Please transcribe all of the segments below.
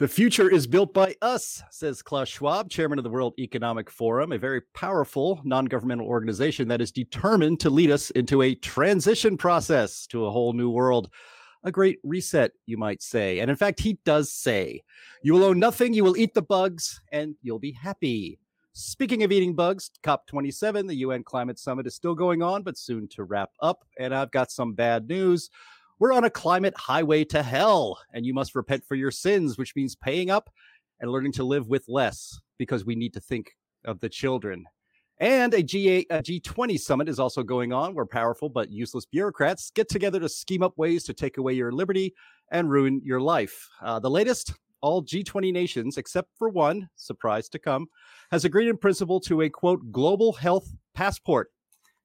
The future is built by us, says Klaus Schwab, chairman of the World Economic Forum, a very powerful non governmental organization that is determined to lead us into a transition process to a whole new world. A great reset, you might say. And in fact, he does say, You will own nothing, you will eat the bugs, and you'll be happy. Speaking of eating bugs, COP27, the UN Climate Summit, is still going on, but soon to wrap up. And I've got some bad news. We're on a climate highway to hell, and you must repent for your sins, which means paying up and learning to live with less because we need to think of the children. And a, G8, a G20 summit is also going on where powerful but useless bureaucrats get together to scheme up ways to take away your liberty and ruin your life. Uh, the latest all G20 nations, except for one, surprise to come, has agreed in principle to a quote, global health passport.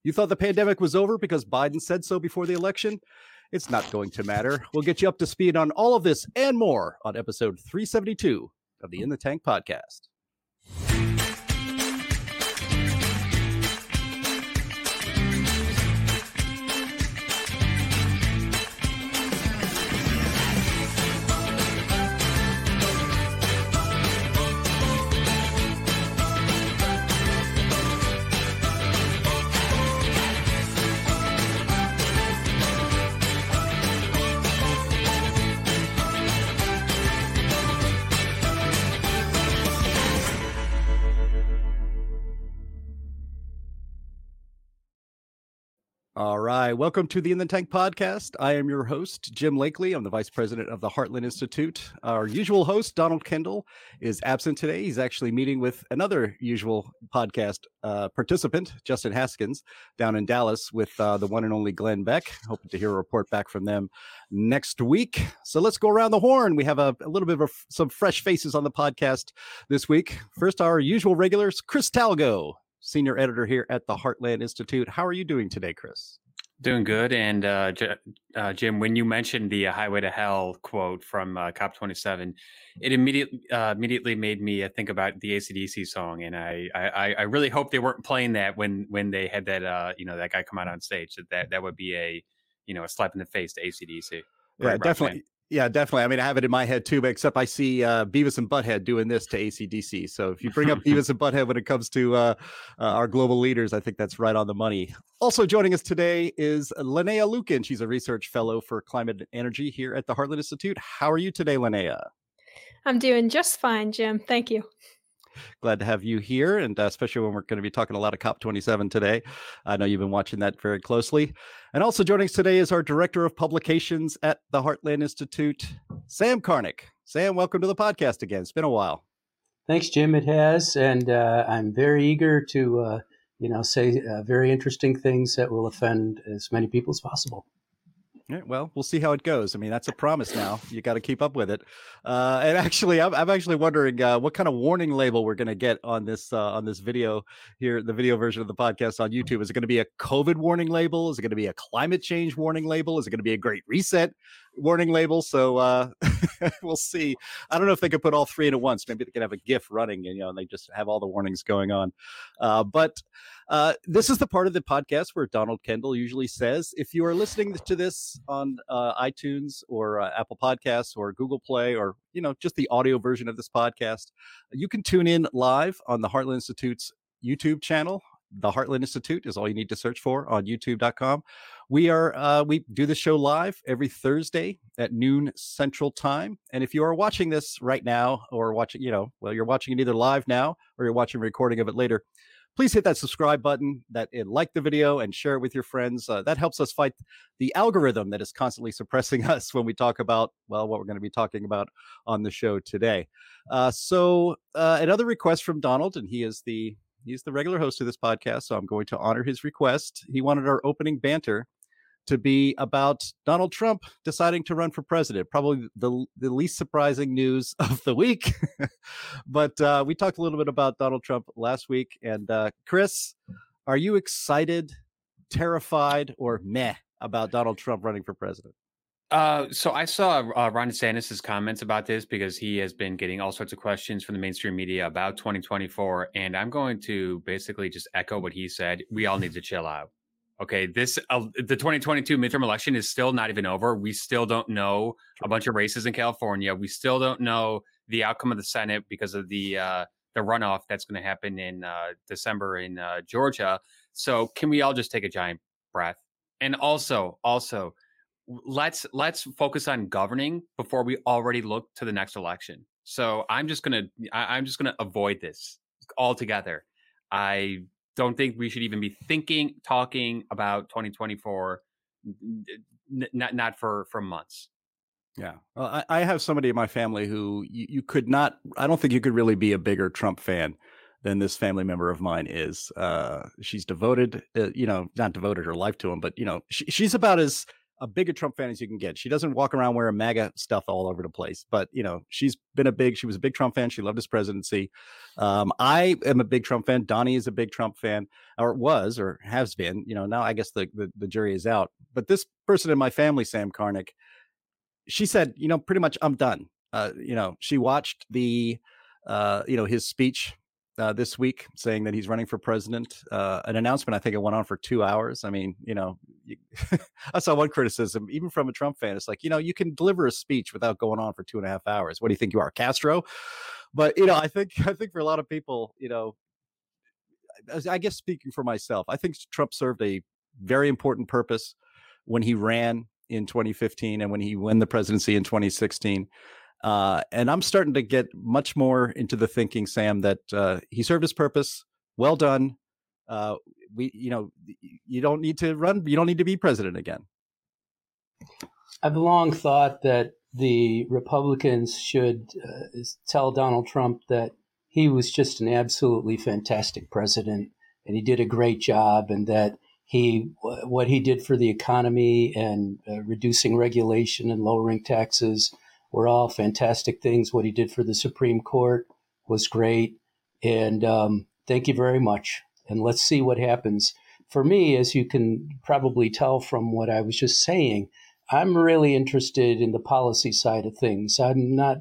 You thought the pandemic was over because Biden said so before the election? It's not going to matter. We'll get you up to speed on all of this and more on episode 372 of the In the Tank podcast. All right. Welcome to the In the Tank podcast. I am your host, Jim Lakely. I'm the vice president of the Heartland Institute. Our usual host, Donald Kendall, is absent today. He's actually meeting with another usual podcast uh, participant, Justin Haskins, down in Dallas with uh, the one and only Glenn Beck. Hoping to hear a report back from them next week. So let's go around the horn. We have a, a little bit of a, some fresh faces on the podcast this week. First, our usual regulars, Chris Talgo senior editor here at the Heartland Institute. How are you doing today, Chris? Doing good. And uh, J- uh, Jim, when you mentioned the uh, "Highway to Hell" quote from uh, COP27, it immediately uh, immediately made me uh, think about the ACDC song, and I, I I really hope they weren't playing that when when they had that you know that guy come out on stage. That that, that would be a you know a slap in the face to ACDC. Yeah, definitely. Yeah, definitely. I mean, I have it in my head too, but except I see uh, Beavis and Butthead doing this to ACDC. So if you bring up Beavis and Butthead when it comes to uh, uh, our global leaders, I think that's right on the money. Also joining us today is Linnea Lueken. She's a research fellow for climate and energy here at the Heartland Institute. How are you today, Linnea? I'm doing just fine, Jim. Thank you. Glad to have you here, and uh, especially when we're going to be talking a lot of COP27 today. I know you've been watching that very closely. And also joining us today is our Director of Publications at the Heartland Institute, Sam Karnick. Sam, welcome to the podcast again. It's been a while. Thanks, Jim. It has, and uh, I'm very eager to, uh, you know, say uh, very interesting things that will offend as many people as possible. Well, we'll see how it goes. I mean, that's a promise now. You got to keep up with it. Uh, and actually, I'm, I'm actually wondering uh, what kind of warning label we're going to get on this uh, on this video here, the video version of the podcast on YouTube. Is it going to be a COVID warning label? Is it going to be a climate change warning label? Is it going to be a Great Reset warning label? So uh, we'll see. I don't know if they could put all three in at once. Maybe they could have a GIF running, and you know, and they just have all the warnings going on. Uh, but uh, this is the part of the podcast where Donald Kendall usually says, if you are listening to this on uh, iTunes or uh, Apple Podcasts or Google Play or you know just the audio version of this podcast, you can tune in live on the Heartland Institute's YouTube channel. The Heartland Institute is all you need to search for on YouTube.com. We are uh, we do the show live every Thursday at noon Central Time. And if you are watching this right now or watching, you know, well, you're watching it either live now or you're watching a recording of it later please hit that subscribe button, that it, like the video, and share it with your friends. Uh, that helps us fight the algorithm that is constantly suppressing us when we talk about well what we're going to be talking about on the show today. Uh, so uh, another request from Donald, and he is the he's the regular host of this podcast, so I'm going to honor his request. He wanted our opening banter to be about Donald Trump deciding to run for president. Probably the the least surprising news of the week. but uh, we talked a little bit about Donald Trump last week. And uh, Chris, are you excited, terrified, or meh about Donald Trump running for president? Uh, so I saw uh, Ron DeSantis' comments about this because he has been getting all sorts of questions from the mainstream media about 2024, and I'm going to basically just echo what he said. We all need to chill out okay, this uh, the 2022 midterm election is still not even over. We still don't know a bunch of races in California. We still don't know the outcome of the Senate because of the uh, the runoff that's going to happen in uh, December in uh, Georgia. So can we all just take a giant breath? And also, also, let's let's focus on governing before we already look to the next election. So I'm just gonna I, I'm just gonna avoid this altogether. I don't think we should even be thinking, talking about 2024, not not for for months. Yeah, well, I, I have somebody in my family who you, you could not. I don't think you could really be a bigger Trump fan than this family member of mine is. Uh, she's devoted, uh, you know, not devoted her life to him, but you know, she, she's about as a bigger Trump fan as you can get. She doesn't walk around wearing MAGA stuff all over the place, but you know, she's been a big, she was a big Trump fan. She loved his presidency. Um, I am a big Trump fan. Donnie is a big Trump fan, or was, or has been. You know, now I guess the the, the jury is out. But this person in my family, Sam Karnick, she said, you know, pretty much, I'm done. Uh, you know, she watched the, uh, you know, his speech uh, this week saying that he's running for president. Uh, an announcement, I think it went on for two hours. I mean, you know, you, I saw one criticism, even from a Trump fan. It's like, you know, you can deliver a speech without going on for two and a half hours. What do you think you are, Castro? But you know, I think I think for a lot of people, you know, I guess speaking for myself, I think Trump served a very important purpose when he ran in 2015 and when he won the presidency in 2016. Uh, and I'm starting to get much more into the thinking, Sam, that uh, he served his purpose. Well done. Uh, we, you know, you don't need to run. You don't need to be president again. I've long thought that the Republicans should uh, tell Donald Trump that he was just an absolutely fantastic president and he did a great job, and that he what he did for the economy and uh, reducing regulation and lowering taxes were all fantastic things. What he did for the Supreme Court was great. And um, thank you very much. And let's see what happens. For me, as you can probably tell from what I was just saying, I'm really interested in the policy side of things. I'm not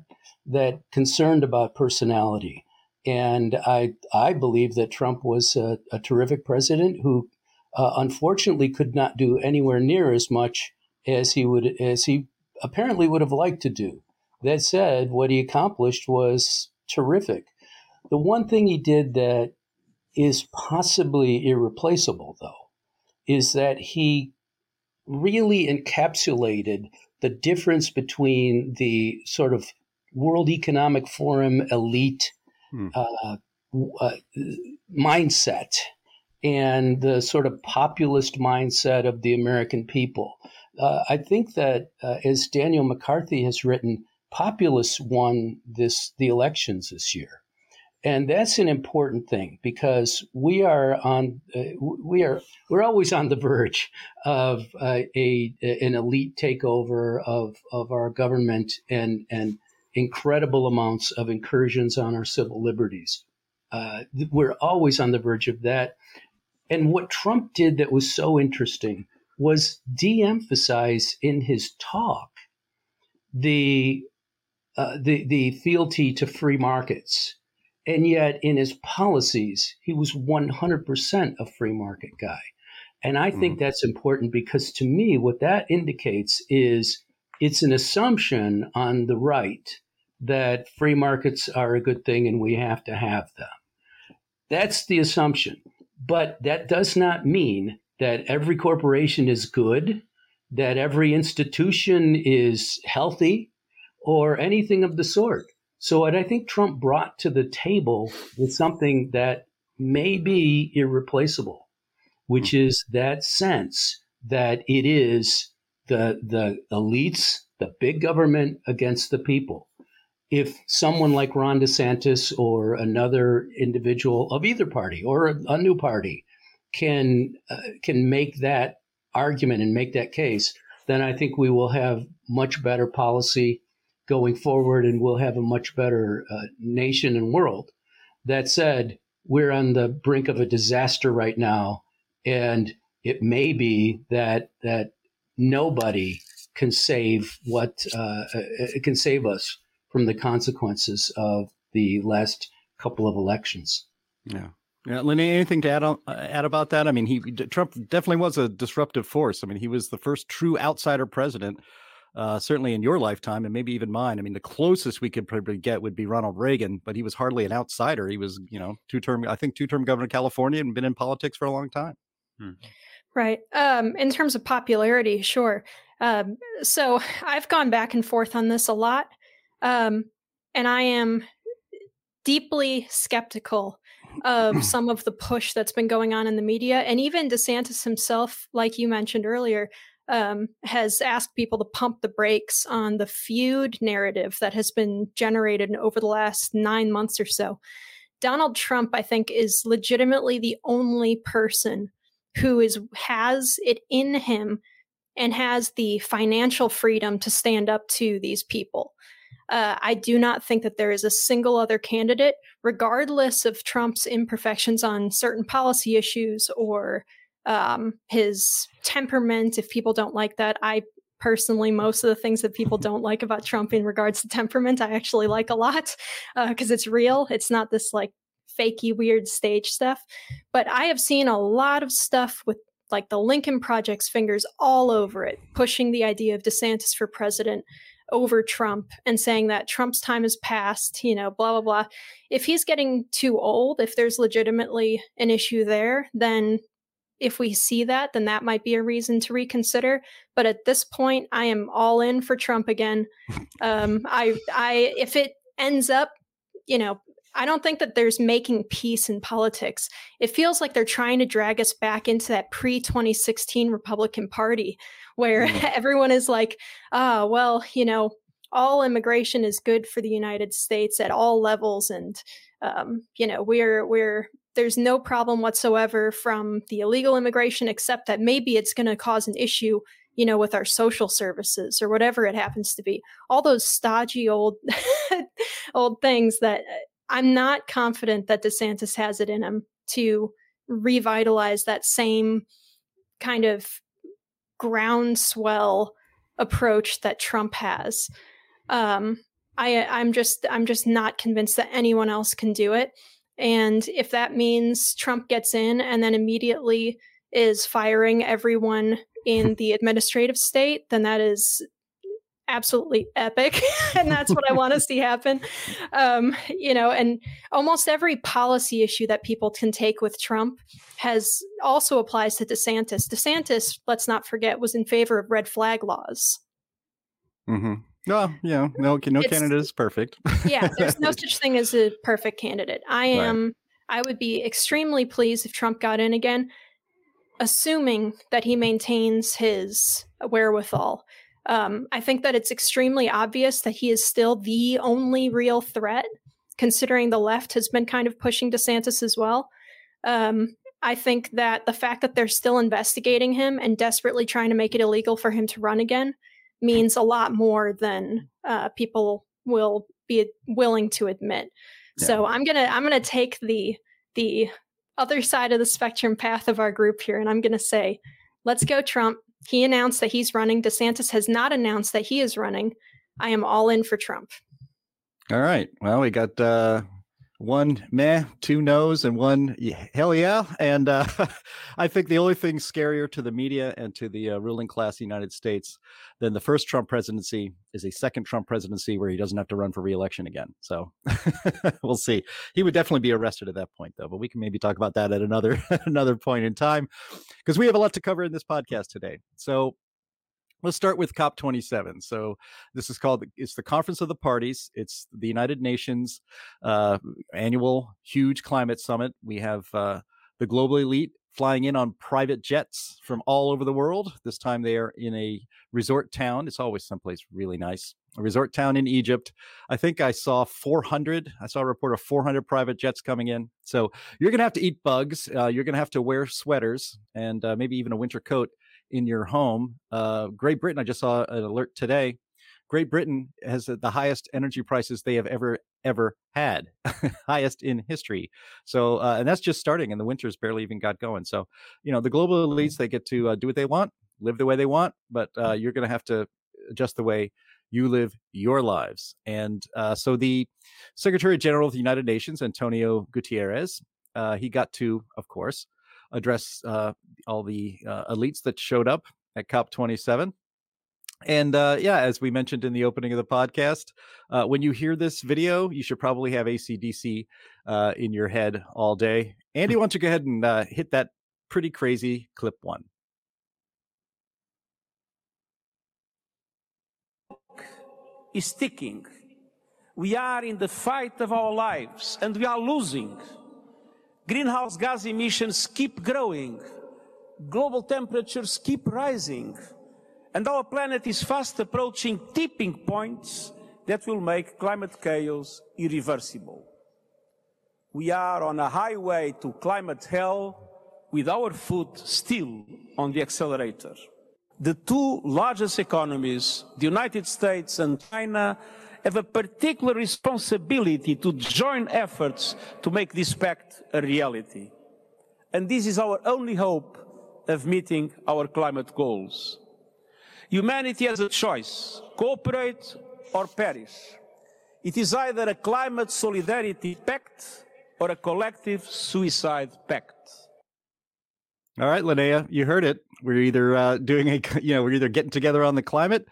that concerned about personality. And I, I believe that Trump was a, a terrific president who uh, unfortunately could not do anywhere near as much as he would as he apparently would have liked to do. That said, what he accomplished was terrific. The one thing he did that is possibly irreplaceable, though, is that he really encapsulated the difference between the sort of World Economic Forum elite hmm. uh, uh, mindset and the sort of populist mindset of the American people. Uh, I think that, uh, as Daniel McCarthy has written, populists won this the elections this year, and that's an important thing because we are on uh, we are we're always on the verge of uh, a an elite takeover of of our government and and incredible amounts of incursions on our civil liberties. Uh, we're always on the verge of that. And what Trump did that was so interesting was de emphasize in his talk the, uh, the, the fealty to free markets. And yet, in his policies, he was 100% a free market guy. And I think mm. that's important because to me, what that indicates is it's an assumption on the right that free markets are a good thing and we have to have them. That's the assumption. But that does not mean that every corporation is good, that every institution is healthy, or anything of the sort. So, what I think Trump brought to the table was something that may be irreplaceable, which is that sense that it is the, the elites, the big government against the people if someone like Ron DeSantis or another individual of either party or a, new party can uh, can make that argument and make that case, then I think we will have much better policy going forward, and we'll have a much better uh, nation and world. That said, we're on the brink of a disaster right now, and it may be that that nobody can save what uh, uh can save us from the consequences of the last couple of elections. Yeah. Yeah, Lenny, anything to add on, uh, add about that? I mean, he Trump definitely was a disruptive force. I mean, he was the first true outsider president uh, certainly in your lifetime and maybe even mine. I mean, the closest we could probably get would be Ronald Reagan, but he was hardly an outsider. He was, you know, two term, I think, two term governor of California and been in politics for a long time. Hmm. Right. Um, in terms of popularity, sure. Um, so I've gone back and forth on this a lot. Um, and I am deeply skeptical of some of the push that's been going on in the media. And even DeSantis himself, like you mentioned earlier, um, has asked people to pump the brakes on the feud narrative that has been generated over the last nine months or so. Donald Trump, I think, is legitimately the only person who is has it in him and has the financial freedom to stand up to these people. Uh, I do not think that there is a single other candidate, regardless of Trump's imperfections on certain policy issues or um, his temperament. If people don't like that, I personally, most of the things that people don't like about Trump in regards to temperament, I actually like a lot because uh, it's real. It's not this like fakey, weird stage stuff. But I have seen a lot of stuff with like the Lincoln Project's fingers all over it, pushing the idea of DeSantis for president over Trump and saying that Trump's time has passed, you know, blah, blah, blah. If he's getting too old, if there's legitimately an issue there, then if we see that, then that might be a reason to reconsider. But at this point, I am all in for Trump again. Um, I, I, if it ends up, you know, I don't think that there's making peace in politics. It feels like they're trying to drag us back into that pre 2016 Republican Party where mm. everyone is like, ah, oh, well, you know, all immigration is good for the United States at all levels. And, um, you know, we're, we're, there's no problem whatsoever from the illegal immigration, except that maybe it's going to cause an issue you know, with our social services or whatever it happens to be. All those stodgy old old things that uh, I'm not confident that DeSantis has it in him to revitalize that same kind of groundswell approach that Trump has. Um, I, I'm just I'm just not convinced that anyone else can do it. And if that means Trump gets in and then immediately is firing everyone in the administrative state, then that is absolutely epic and that's what i want to see happen. Um, you know and almost every policy issue that people can take with trump has also applies to desantis. Desantis let's not forget was in favor of red flag laws. Mm-hmm. well yeah no no it's, candidate is perfect. Yeah there's no such thing as a perfect candidate. I am right. i would be extremely pleased if trump got in again assuming that he maintains his wherewithal um, I think that it's extremely obvious that he is still the only real threat, considering the left has been kind of pushing DeSantis as well. Um, I think that the fact that they're still investigating him and desperately trying to make it illegal for him to run again means a lot more than uh, people will be willing to admit. Yeah. So I'm gonna I'm gonna take the the other side of the spectrum path of our group here, and I'm gonna say, let's go Trump. He announced that he's running. DeSantis has not announced that he is running. I am all in for Trump. All right. Well, we got uh, one meh, two no's, and one hell yeah. And uh, I think the only thing scarier to the media and to the uh, ruling class of the United States than the first Trump presidency is a second Trump presidency where he doesn't have to run for reelection again. So we'll see. He would definitely be arrested at that point, though. But we can maybe talk about that at another another point in time because we have a lot to cover in this podcast today. So let's start with COP27. So this is called it's the Conference of the Parties. It's the United Nations uh, annual huge climate summit. We have uh, the global elite flying in on private jets from all over the world. This time they are in a resort town. It's always someplace really nice. A resort town in Egypt. I think I saw 400. I saw a report of 400 private jets coming in. So you're going to have to eat bugs. Uh, you're going to have to wear sweaters and uh, maybe even a winter coat in your home. Uh, Great Britain, I just saw an alert today. Great Britain has the highest energy prices they have ever ever had, highest in history. So, uh, and that's just starting, and the winter's barely even got going. So, you know, the global elites they get to uh, do what they want, live the way they want, but uh, you're going to have to adjust the way you live your lives. And uh, so, the Secretary General of the United Nations, Antonio Guterres, uh, he got to, of course, address uh, all the uh, elites that showed up at COP27. And uh, yeah, as we mentioned in the opening of the podcast, uh, when you hear this video, you should probably have ACDC uh, in your head all day. Andy, why don't you go ahead and uh, hit that pretty crazy clip one? Is ticking. We are in the fight of our lives and we are losing. Greenhouse gas emissions keep growing. Global temperatures keep rising and our planet is fast approaching tipping points that will make climate chaos irreversible. We are on a highway to climate hell with our foot still on the accelerator. The two largest economies, the United States and China, have a particular responsibility to join efforts to make this pact a reality. And this is our only hope of meeting our climate goals. Humanity has a choice cooperate or perish. It is either a climate solidarity pact or a collective suicide pact. All right, Linnea, you heard it. We're either uh, doing a, you know, we're either getting together on the climate,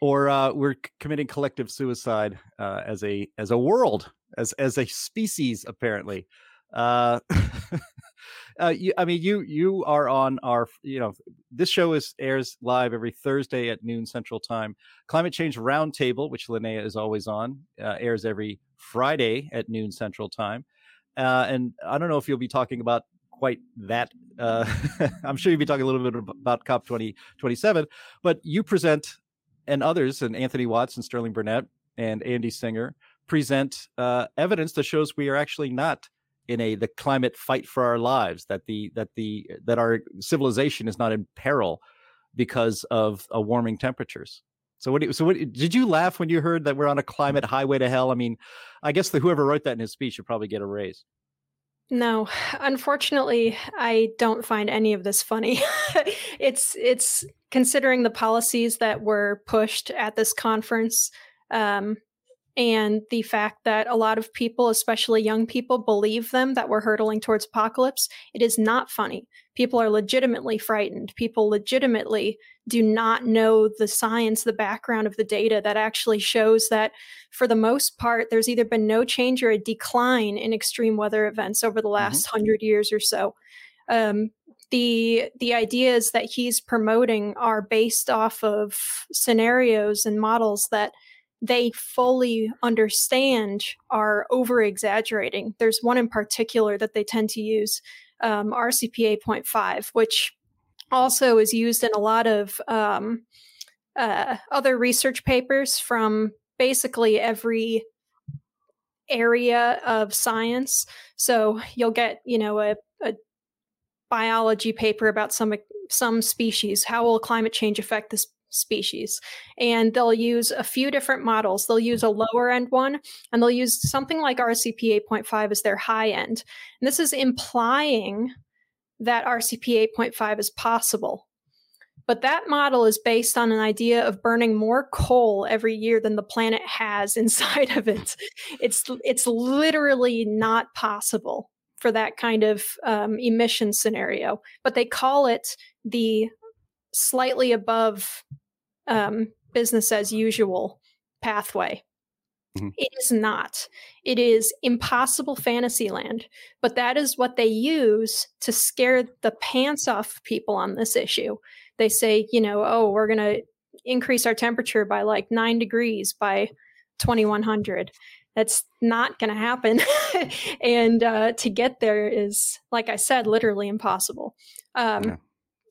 or uh, we're committing collective suicide uh, as a as a world, as as a species, apparently. Uh, uh, you, I mean, you you are on our, you know, this show is airs live every Thursday at noon Central Time. Climate Change Roundtable, which Linnea is always on, uh, airs every Friday at noon Central Time. Uh, and I don't know if you'll be talking about quite that. Uh, I'm sure you'll be talking a little bit about COP 2027, but you present and others, and Anthony Watts and Sterling Burnett and Andy Singer present uh, evidence that shows we are actually not in a the climate fight for our lives that the that the that our civilization is not in peril because of a warming temperatures. So what you so what did you laugh when you heard that we're on a climate highway to hell? I mean i guess the whoever wrote that in his speech should probably get a raise no unfortunately i don't find any of this funny. It's it's considering the policies that were pushed at this conference um, and the fact that a lot of people, especially young people, believe them that we're hurtling towards apocalypse, it is not funny. People are legitimately frightened. People legitimately do not know the science, the background of the data that actually shows that, for the most part, there's either been no change or a decline in extreme weather events over the last mm-hmm. hundred years or so. Um, the the ideas that he's promoting are based off of scenarios and models that they fully understand are over exaggerating. There's one in particular that they tend to use, um, RCP 8.5, which also is used in a lot of um, uh, other research papers from basically every area of science. So you'll get, you know, a, a biology paper about some some species. How will climate change affect this species. And they'll use a few different models. They'll use a lower end one, and they'll use something like RCP 8.5 as their high end. And this is implying that RCP 8.5 is possible. But that model is based on an idea of burning more coal every year than the planet has inside of it. It's it's literally not possible for that kind of um, emission scenario. But they call it the slightly above um, business as usual pathway. Mm-hmm. It is not. It is impossible fantasy land. But that is what they use to scare the pants off people on this issue. They say, you know, oh, we're going to increase our temperature by like nine degrees by 2100. That's not going to happen. and uh, to get there is, like I said, literally impossible. Um, yeah.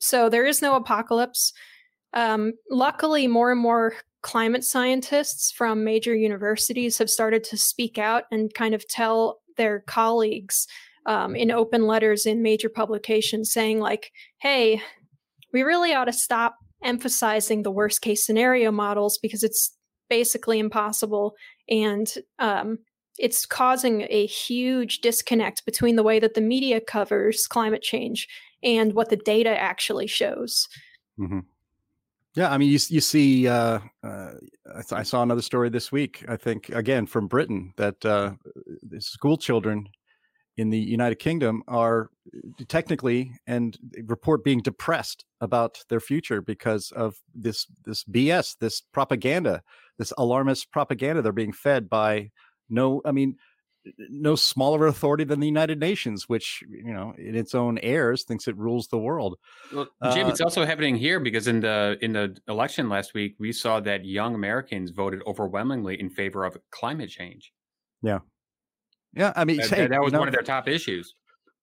So there is no apocalypse. Um, luckily, more and more climate scientists from major universities have started to speak out and kind of tell their colleagues um, in open letters in major publications saying, like, hey, we really ought to stop emphasizing the worst case scenario models because it's basically impossible and um, it's causing a huge disconnect between the way that the media covers climate change and what the data actually shows. Mm-hmm. Yeah, I mean, you you see, uh, uh, I, saw another story this week. I think again from Britain that uh, school children in the United Kingdom are uh, technically and report being depressed about their future because of this this BS, this propaganda, this alarmist propaganda they're being fed by no, I mean, no smaller authority than the United Nations, which you know, in its own airs, thinks it rules the world. Well, Jim, uh, it's also happening here because in the in the election last week, we saw that young Americans voted overwhelmingly in favor of climate change. Yeah, yeah. I mean, that, hey, that was know, one of their top issues.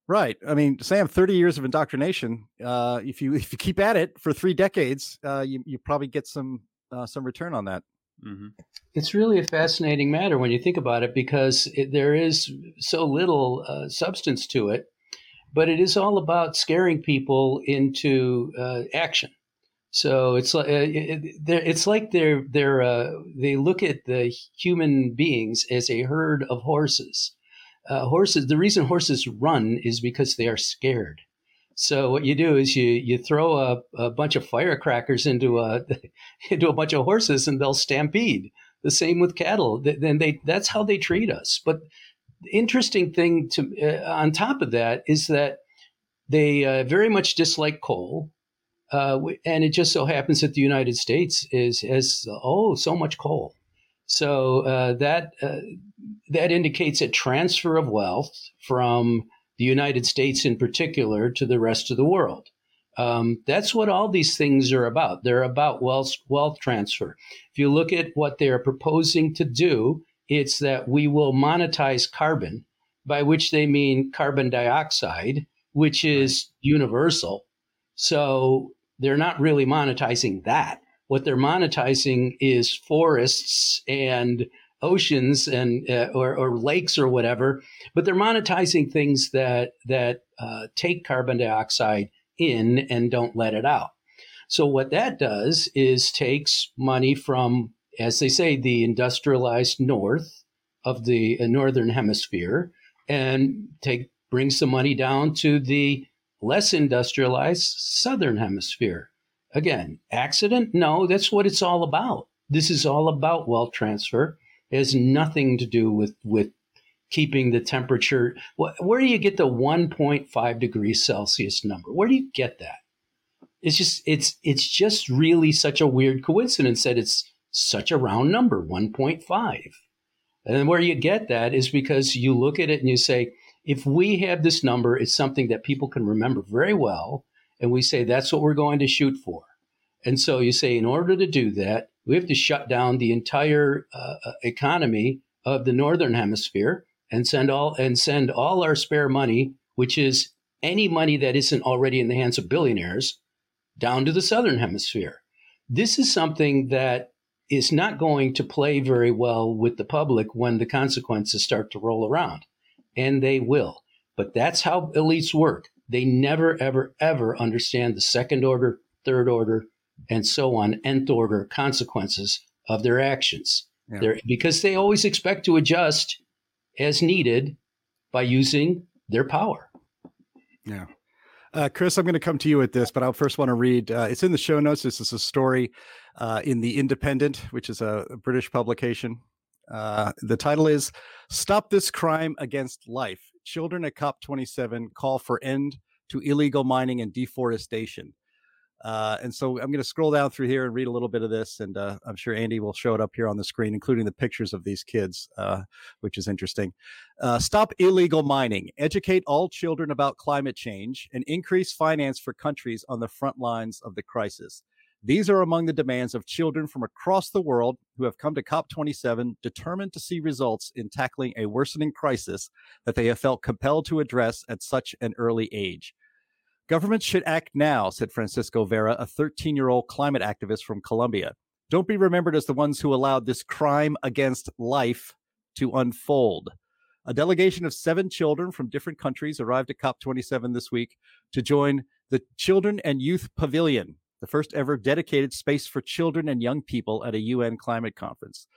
Right. I mean, Sam, 30 years of indoctrination. Uh, if you if you keep at it for three decades, uh, you you probably get some uh, some return on that. Mm-hmm. It's really a fascinating matter when you think about it because it, there is so little uh, substance to it, but it is all about scaring people into uh, action. So it's like uh, it, it's like they're they're uh, they look at the human beings as a herd of horses. Uh, horses. The reason horses run is because they are scared. So what you do is you you throw a, a bunch of firecrackers into a into a bunch of horses and they'll stampede. The same with cattle. Then they that's how they treat us. But the interesting thing to uh, on top of that is that they uh, very much dislike coal. Uh, and it just so happens that the United States is has oh so much coal, so uh, that uh, that indicates a transfer of wealth from the United States in particular, to the rest of the world. Um, that's what all these things are about. They're about wealth, wealth transfer. If you look at what they're proposing to do, it's that we will monetize carbon, by which they mean carbon dioxide, which is universal. So they're not really monetizing that. What they're monetizing is forests and oceans and uh, or, or, lakes or whatever, but they're monetizing things that that uh, take carbon dioxide in and don't let it out. So what that does is takes money from, as they say, the industrialized north of the uh, northern hemisphere, and take brings the money down to the less industrialized southern hemisphere. Again, accident? No, that's what it's all about. This is all about wealth transfer it has nothing to do with with keeping the temperature. Where do you get the 1.5 degrees Celsius number? Where do you get that? It's just it's it's just really such a weird coincidence that it's such a round number, 1.5. And where you get that is because you look at it and you say, if we have this number, it's something that people can remember very well, and we say that's what we're going to shoot for. And so you say, in order to do that, we have to shut down the entire uh, uh, economy of the northern hemisphere and send all and send all our spare money, which is any money that isn't already in the hands of billionaires, down to the southern hemisphere. This is something that is not going to play very well with the public when the consequences start to roll around, and they will. But that's how elites work. They never, ever, ever understand the second order, third order, and so on, nth order consequences of their actions. Yeah. because they always expect to adjust as needed by using their power. Yeah. Uh, Chris, I'm going to come to you with this, but I first want to read. Uh, it's in the show notes. This is a story uh, in the Independent, which is a, a British publication. Uh, the title is "Stop This Crime Against Life: Children at COP27 Call for End to Illegal Mining and Deforestation." Uh, and so I'm going to scroll down through here and read a little bit of this, and uh, I'm sure Andy will show it up here on the screen, including the pictures of these kids, uh, which is interesting. Uh, stop illegal mining, educate all children about climate change, and increase finance for countries on the front lines of the crisis. These are among the demands of children from across the world who have come to COP27 determined to see results in tackling a worsening crisis that they have felt compelled to address at such an early age. Governments should act now, said Francisco Vera, a 13 year old climate activist from Colombia. Don't be remembered as the ones who allowed this crime against life to unfold. A delegation of seven children from different countries arrived at COP27 this week to join the Children and Youth Pavilion, the first ever dedicated space for children and young people at a UN climate conference.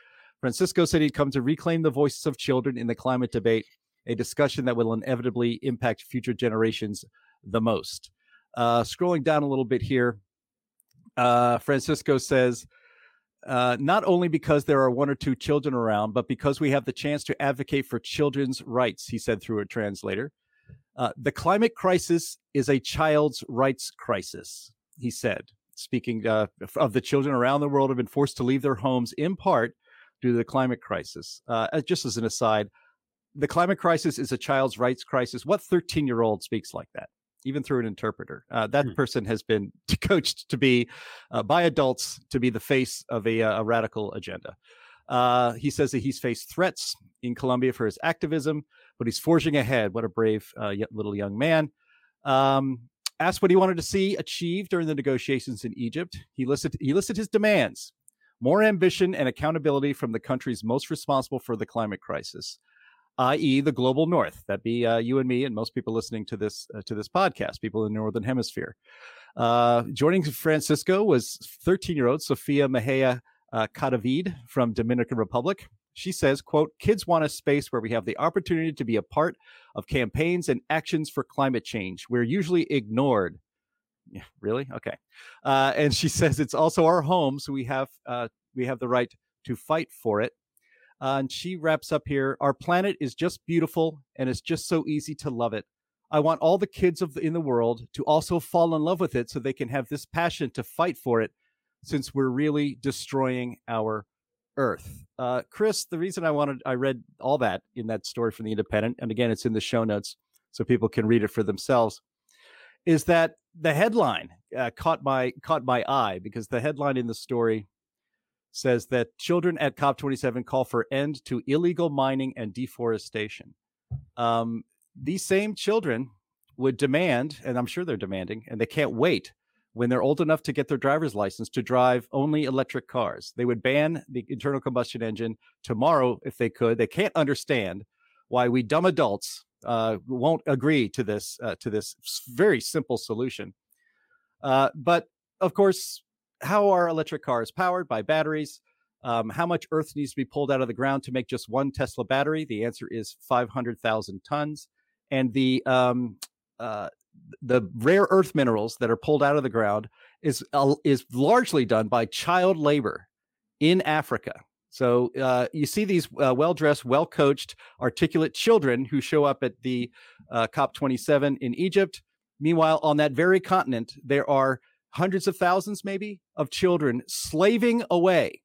Francisco said he'd come to reclaim the voices of children in the climate debate, a discussion that will inevitably impact future generations the most. Uh, scrolling down a little bit here, uh, Francisco says, uh, not only because there are one or two children around, but because we have the chance to advocate for children's rights, he said through a translator. Uh, the climate crisis is a child's rights crisis, he said, speaking uh, of the children around the world have been forced to leave their homes in part due to the climate crisis. Uh, just as an aside, the climate crisis is a child's rights crisis. What 13 year old speaks like that? Even through an interpreter. Uh, that hmm. person has been coached to be uh, by adults to be the face of a, uh, a radical agenda. Uh, he says that he's faced threats in Colombia for his activism, but he's forging ahead. What a brave uh, little young man. Um, asked what he wanted to see achieved during the negotiations in Egypt. He listed he listed his demands: more ambition and accountability from the countries most responsible for the climate crisis i.e., the global north. That be uh, you and me, and most people listening to this uh, to this podcast, people in the northern hemisphere. Uh, joining Francisco was 13-year-old Sofia Mejia uh, Cadavid from Dominican Republic. She says, "quote Kids want a space where we have the opportunity to be a part of campaigns and actions for climate change. We're usually ignored." Yeah, really? Okay. Uh, and she says it's also our home, so we have uh, we have the right to fight for it uh, and she wraps up here Our planet is just beautiful and it's just so easy to love it. I want all the kids of the, in the world to also fall in love with it so they can have this passion to fight for it since we're really destroying our earth. Uh, Chris, the reason I wanted, I read all that in that story from the Independent, and again, it's in the show notes so people can read it for themselves, is that the headline uh, caught my caught my eye because the headline in the story says that children at COP27 call for end to illegal mining and deforestation. Um, these same children would demand, and I'm sure they're demanding, and they can't wait when they're old enough to get their driver's license to drive only electric cars. They would ban the internal combustion engine tomorrow if they could. They can't understand why we dumb adults uh, won't agree to this uh, to this very simple solution. Uh, but of course, how are electric cars powered by batteries? Um, how much earth needs to be pulled out of the ground to make just one Tesla battery? The answer is 500,000 tons. And the um, uh, the rare earth minerals that are pulled out of the ground is uh, is largely done by child labor in Africa. So uh, you see these uh, well dressed, well coached, articulate children who show up at the uh, COP27 in Egypt. Meanwhile, on that very continent, there are hundreds of thousands, maybe, of children slaving away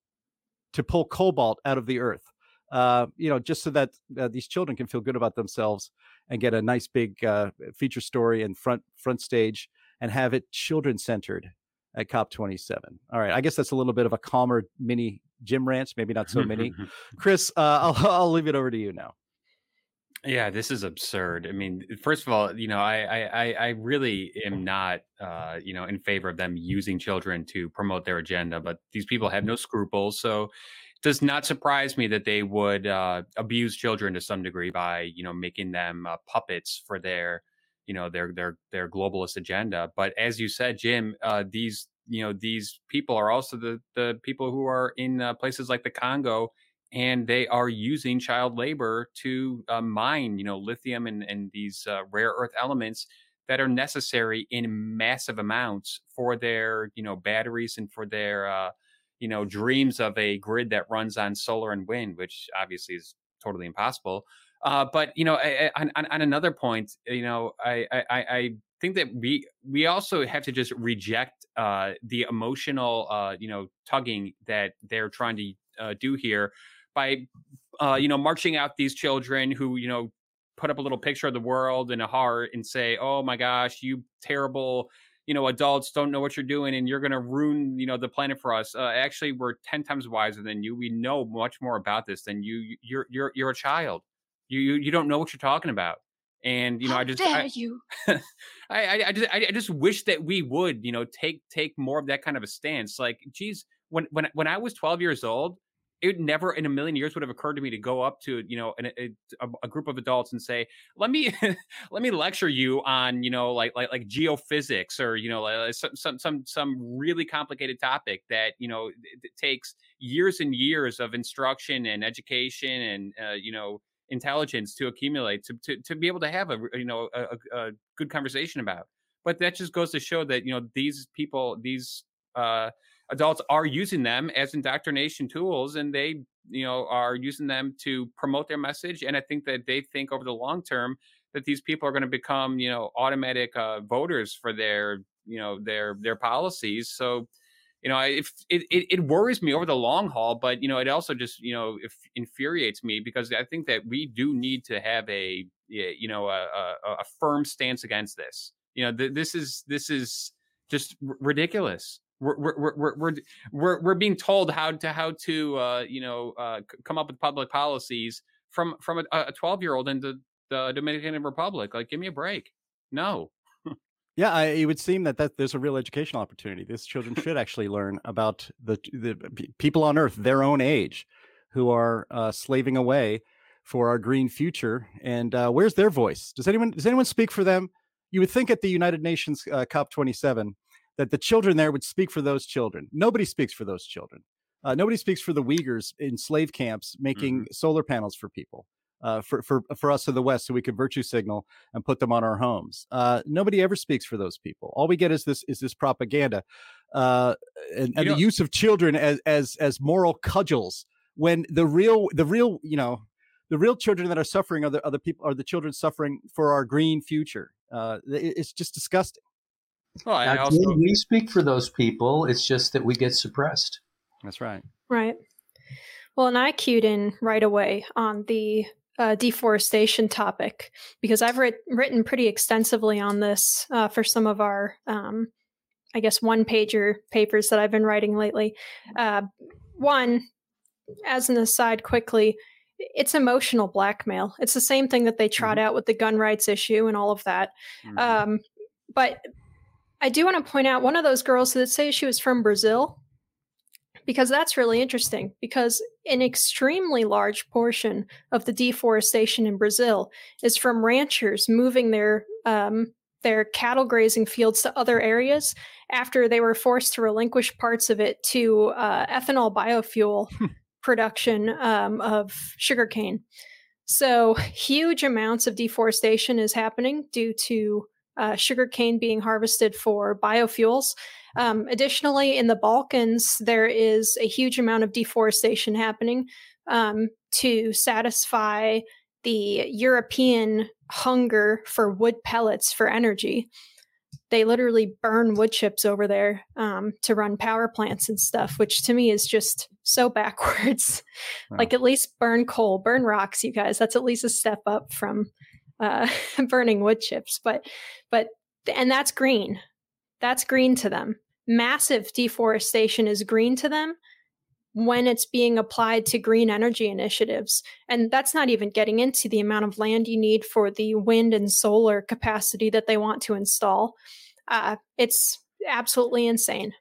to pull cobalt out of the earth. Uh, you know, just so that uh, these children can feel good about themselves and get a nice big uh, feature story and front front stage and have it children centered at COP27. All right, I guess that's a little bit of a calmer mini Jim rant, maybe not so many. Chris, uh, I'll I'll leave it over to you now. Yeah, this is absurd. I mean, first of all, you know, I I I really am not uh, you know, in favor of them using children to promote their agenda, but these people have no scruples. So it does not surprise me that they would uh, abuse children to some degree by, you know, making them uh, puppets for their, you know, their their their globalist agenda. But as you said, Jim, uh, these you know these people are also the the people who are in uh, places like the Congo and they are using child labor to uh, mine, you know, lithium and, and these uh, rare earth elements that are necessary in massive amounts for their, you know, batteries and for their, uh, you know, dreams of a grid that runs on solar and wind, which obviously is totally impossible. Uh, but you know, on, on, on, another point, you know, I, I, I think that we we also have to just reject uh, the emotional, uh, you know, tugging that they're trying to do here by uh, you know marching out these children who you know put up a little picture of the world and a heart and say, "Oh my gosh, you terrible." You know, adults don't know what you're doing, and you're going to ruin, you know, the planet for us. Uh, actually, we're ten times wiser than you. We know much more about this than you. You're you're you're a child. You you, you don't know what you're talking about and you know How i just dare I, you I, I, I just I just wish that we would you know take take more of that kind of a stance like geez when when when i was 12 years old it never in a million years would have occurred to me to go up to you know an, a, a, group of adults and say let me let me lecture you on you know like like like geophysics or you know like some some some, some really complicated topic that you know takes years and years of instruction and education and uh, you know intelligence to accumulate to, to to be able to have a you know a, a good conversation about. But that just goes to show that you know these people these uh adults are using them as indoctrination tools, and they you know are using them to promote their message. And I think that they think over the long term that these people are going to become you know automatic uh, voters for their you know their their policies. So you know, if it, it, it, worries me over the long haul, but you know, it also just you know if, infuriates me because I think that we do need to have a you know a, a, a firm stance against this. You know, th- this is this is just r- ridiculous. We're, we're, we're, we're, we're, being told how to how to uh, you know uh, come up with public policies from from a 12 year old in the, the Dominican Republic. Like, give me a break. No, yeah, I, it would seem that, that there's a real educational opportunity. These children should actually learn about the the people on Earth, their own age, who are uh, slaving away for our green future. And uh, where's their voice? Does anyone does anyone speak for them? You would think at the United Nations uh, COP27 that the children there would speak for those children. Nobody speaks for those children. Uh, nobody speaks for the Uyghurs in slave camps making mm-hmm. solar panels for people uh, for for for us in the West, so we could virtue signal and put them on our homes. Uh, nobody ever speaks for those people. All we get is this is this propaganda uh, and, and the use of children as as as moral cudgels. When the real the real you know the real children that are suffering are the other people are the children suffering for our green future. Uh, it, it's just disgusting. Well, I also... we speak for those people. It's just that we get suppressed. That's right. Right. Well, and I cued in right away on the uh, deforestation topic because I've writ- written pretty extensively on this uh, for some of our, um, I guess, one pager papers that I've been writing lately. Uh, one, as an aside, quickly, it's emotional blackmail. It's the same thing that they trot mm-hmm. out with the gun rights issue and all of that. Mm-hmm. Um, but I do want to point out one of those girls that say she was from Brazil because that's really interesting because an extremely large portion of the deforestation in Brazil is from ranchers moving their um, their cattle grazing fields to other areas after they were forced to relinquish parts of it to uh, ethanol biofuel hmm. production um, of sugarcane. So huge amounts of deforestation is happening due to uh, sugarcane being harvested for biofuels. Um, additionally, in the Balkans, there is a huge amount of deforestation happening um, to satisfy the European hunger for wood pellets for energy. They literally burn wood chips over there um, to run power plants and stuff, which to me is just so backwards. Wow. Like, at least burn coal, burn rocks, you guys. That's at least a step up from uh, burning wood chips. But, but, and that's green that's green to them. Massive deforestation is green to them when it's being applied to green energy initiatives. And that's not even getting into the amount of land you need for the wind and solar capacity that they want to install. Uh, it's absolutely insane.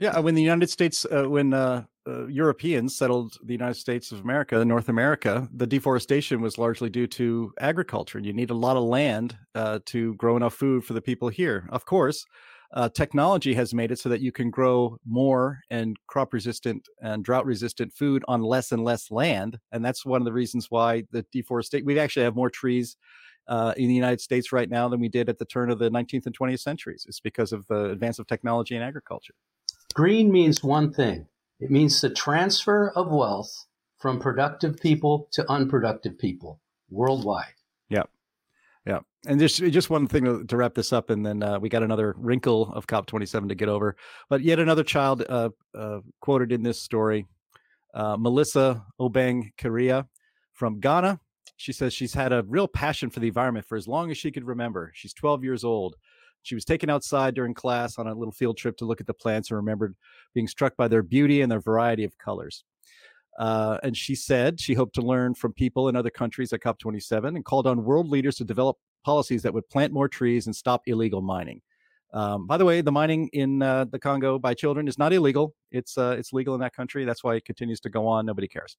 Yeah, when the United States, uh, when uh, uh, Europeans settled the United States of America, North America, the deforestation was largely due to agriculture. And you need a lot of land uh, to grow enough food for the people here. Of course, uh, technology has made it so that you can grow more and crop resistant and drought resistant food on less and less land. And that's one of the reasons why the deforestation, we actually have more trees uh, in the United States right now than we did at the turn of the 19th and 20th centuries. It's because of the advance of technology in agriculture. Green means one thing it means the transfer of wealth from productive people to unproductive people worldwide. Yeah. Yeah, and just just one thing to, wrap this up, and then uh, we got another wrinkle of COP 27 to get over. But yet another child uh, uh, quoted in this story, uh, Melissa Obeng Kiria from Ghana. She says she's had a real passion for the environment for as long as she could remember. She's 12 years old. She was taken outside during class on a little field trip to look at the plants and remembered being struck by their beauty and their variety of colors. Uh, and she said she hoped to learn from people in other countries at COP27 and called on world leaders to develop policies that would plant more trees and stop illegal mining. Um, by the way, the mining in uh, the Congo by children is not illegal. It's uh, it's legal in that country. That's why it continues to go on. Nobody cares.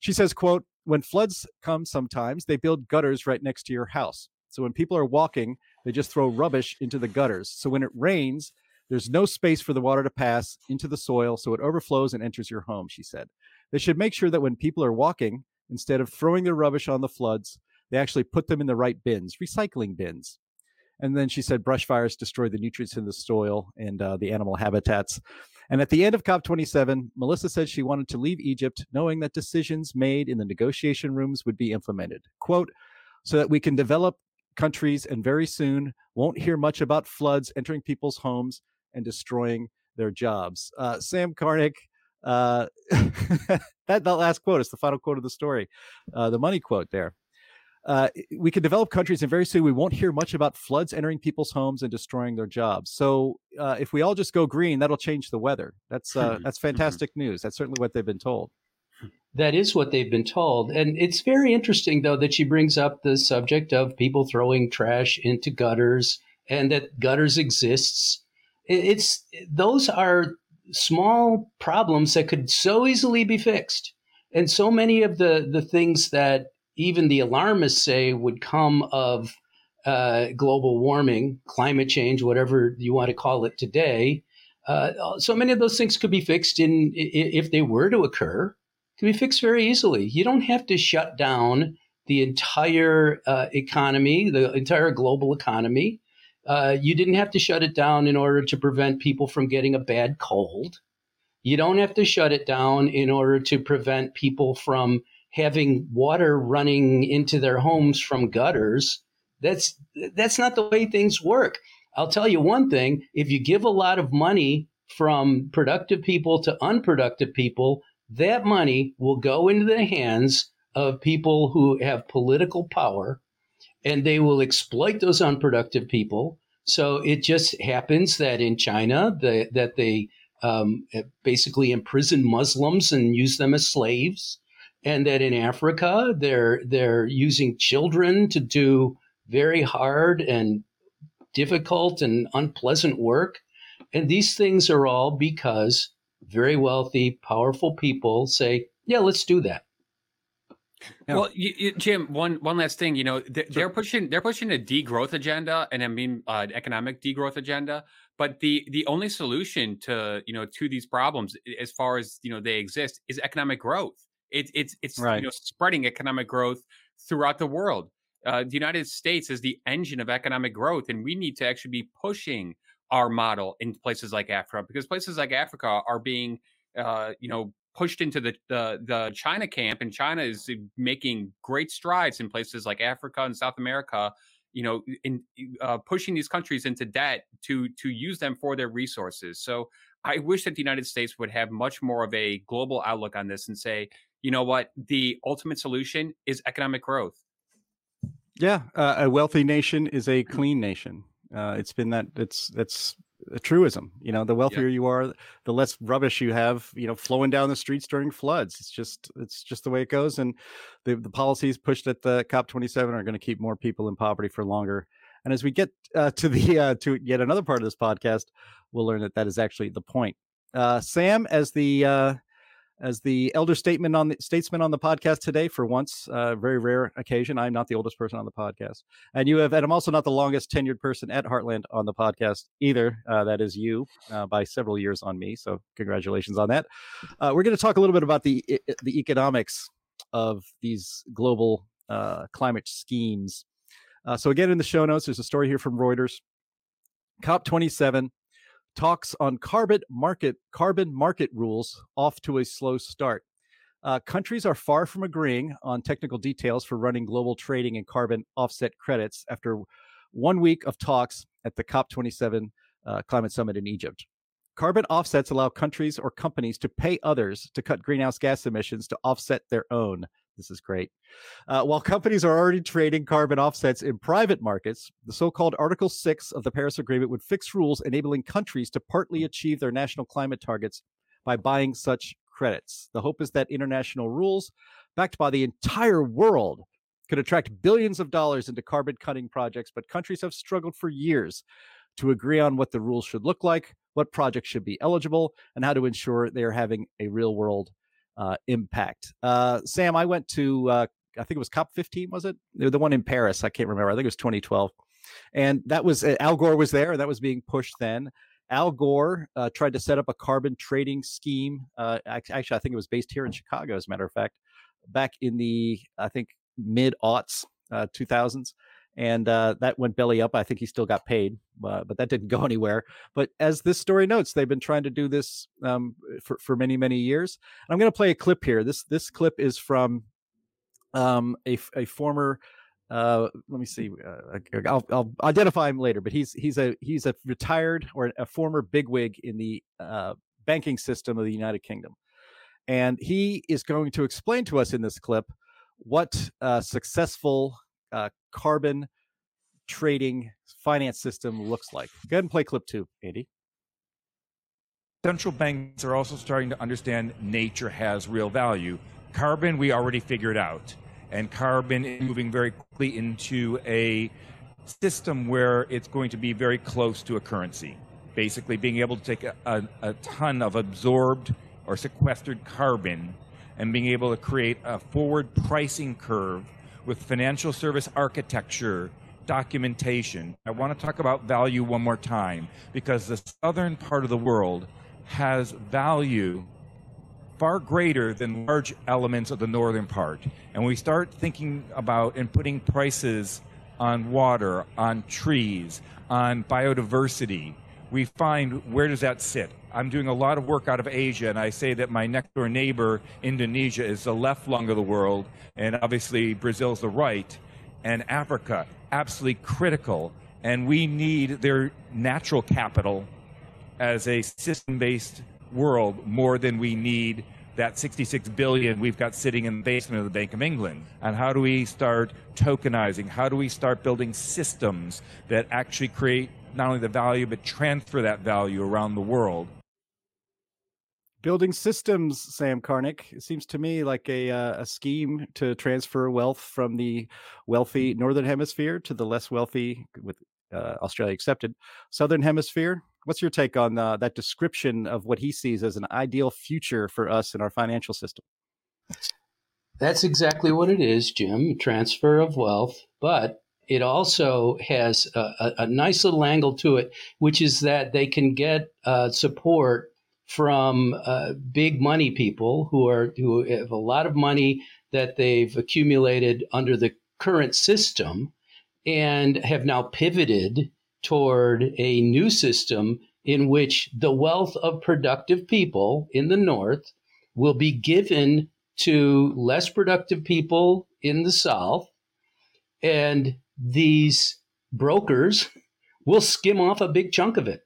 She says, "quote When floods come, sometimes they build gutters right next to your house. So when people are walking, they just throw rubbish into the gutters. So when it rains, there's no space for the water to pass into the soil, so it overflows and enters your home." She said. They should make sure that when people are walking, instead of throwing their rubbish on the floods, they actually put them in the right bins, recycling bins. And then she said brush fires destroy the nutrients in the soil and uh, the animal habitats. And at the end of COP27, Melissa said she wanted to leave Egypt knowing that decisions made in the negotiation rooms would be implemented. Quote, so that we can develop countries and very soon won't hear much about floods entering people's homes and destroying their jobs. Uh, Sam Karnick, uh, that, that last quote is the final quote of the story, uh, the money quote there. Uh, we can develop countries, and very soon we won't hear much about floods entering people's homes and destroying their jobs. So, uh, if we all just go green, that'll change the weather. That's uh, that's mm-hmm. fantastic news. That's certainly what they've been told. That is what they've been told, and it's very interesting though that she brings up the subject of people throwing trash into gutters and that gutters exists. It's those are small problems that could so easily be fixed. And so many of the, the things that even the alarmists say would come of uh, global warming, climate change, whatever you want to call it today. Uh, so many of those things could be fixed in if they were to occur. Could be fixed very easily. You don't have to shut down the entire uh, economy, the entire global economy. Uh, you didn't have to shut it down in order to prevent people from getting a bad cold. You don't have to shut it down in order to prevent people from having water running into their homes from gutters. That's that's not the way things work. I'll tell you one thing, if you give a lot of money from productive people to unproductive people, that money will go into the hands of people who have political power and they will exploit those unproductive people. So it just happens that in China, the, that they um, basically imprison Muslims and use them as slaves, and that in Africa they're they're using children to do very hard and difficult and unpleasant work, and these things are all because very wealthy, powerful people say, "Yeah, let's do that." Well, you, you, Jim, one one last thing. You know, they're, they're, pushing they're pushing a degrowth agenda, and I mean uh, economic degrowth agenda. But the the only solution to you know to these problems, as far as you know they exist, is economic growth. It, it's it's right. you know spreading economic growth throughout the world. Uh, the United States is the engine of economic growth, and we need to actually be pushing our model in places like Africa because places like Africa are being uh, you know pushed into the, the, the China camp, and China is making great strides in places like Africa and South America. You know, in uh, pushing these countries into debt to to use them for their resources. So I wish that the United States would have much more of a global outlook on this and say, you know what, the ultimate solution is economic growth. Yeah, uh, a wealthy nation is a clean nation. Uh, it's been that it's that's a truism. You know, the wealthier you are, the less rubbish you have, you know, flowing down the streets during floods. It's just it's just the way it goes. And the the policies pushed at the COP27 are going to keep more people in poverty for longer. And as we get uh, to the uh, to yet another part of this podcast, we'll learn that that is actually the point. Uh, Sam, as the uh, as the elder on the statesman on the podcast today for once uh, very rare occasion. I'm not the oldest person on the podcast. And you have and i'm also not the longest tenured person at heartland on the podcast either. Uh, that is you uh, by several years on me. So congratulations on that. Uh, we're going to talk a little bit about the the economics of these global uh, climate schemes. Uh, so again in the show notes there's a story here from reuters. Cop 27 talks on carbon market carbon market rules off to a slow start. Uh, countries are far from agreeing on technical details for running global trading in carbon offset credits after one week of talks at the COP27 uh, climate summit in Egypt. Carbon offsets allow countries or companies to pay others to cut greenhouse gas emissions to offset their own. This is great. Uh, while companies are already trading carbon offsets in private markets, the so called Article 6 of the Paris Agreement would fix rules enabling countries to partly achieve their national climate targets by buying such credits. The hope is that international rules, backed by the entire world, could attract billions of dollars into carbon cutting projects, but countries have struggled for years to agree on what the rules should look like, what projects should be eligible, and how to ensure they are having a real world uh, impact. Uh, Sam, I went to uh, I think it was COP 15, was it? The one in Paris. I can't remember. I think it was 2012, and that was uh, Al Gore was there, and that was being pushed then. Al Gore uh, tried to set up a carbon trading scheme. Uh, actually, I think it was based here in Chicago, as a matter of fact, back in the I think mid aughts, 2000s. And uh, that went belly up. I think he still got paid, uh, but that didn't go anywhere. But as this story notes, they've been trying to do this um, for for many many years. And I'm going to play a clip here. This this clip is from um, a a former. Uh, let me see. Uh, I'll, I'll identify him later, but he's he's a he's a retired or a former bigwig in the uh, banking system of the United Kingdom, and he is going to explain to us in this clip what successful uh, carbon trading finance system looks like. Go ahead and play clip two, Andy. Central banks are also starting to understand nature has real value. Carbon, we already figured out. And carbon is moving very quickly into a system where it's going to be very close to a currency. Basically, being able to take a, a, a ton of absorbed or sequestered carbon and being able to create a forward pricing curve with financial service architecture documentation. I want to talk about value one more time because the southern part of the world has value far greater than large elements of the northern part. And we start thinking about and putting prices on water, on trees, on biodiversity, we find where does that sit? I'm doing a lot of work out of Asia, and I say that my next door neighbor, Indonesia, is the left lung of the world, and obviously Brazil's the right, and Africa, absolutely critical. And we need their natural capital as a system based world more than we need that 66 billion we've got sitting in the basement of the Bank of England? And how do we start tokenizing? How do we start building systems that actually create not only the value, but transfer that value around the world? Building systems, Sam Karnick. It seems to me like a uh, a scheme to transfer wealth from the wealthy northern hemisphere to the less wealthy, with uh, Australia accepted, southern hemisphere. What's your take on uh, that description of what he sees as an ideal future for us in our financial system? That's exactly what it is, Jim. Transfer of wealth, but it also has a, a, a nice little angle to it, which is that they can get uh, support from uh, big money people who are who have a lot of money that they've accumulated under the current system and have now pivoted toward a new system in which the wealth of productive people in the North will be given to less productive people in the South. And these brokers will skim off a big chunk of it.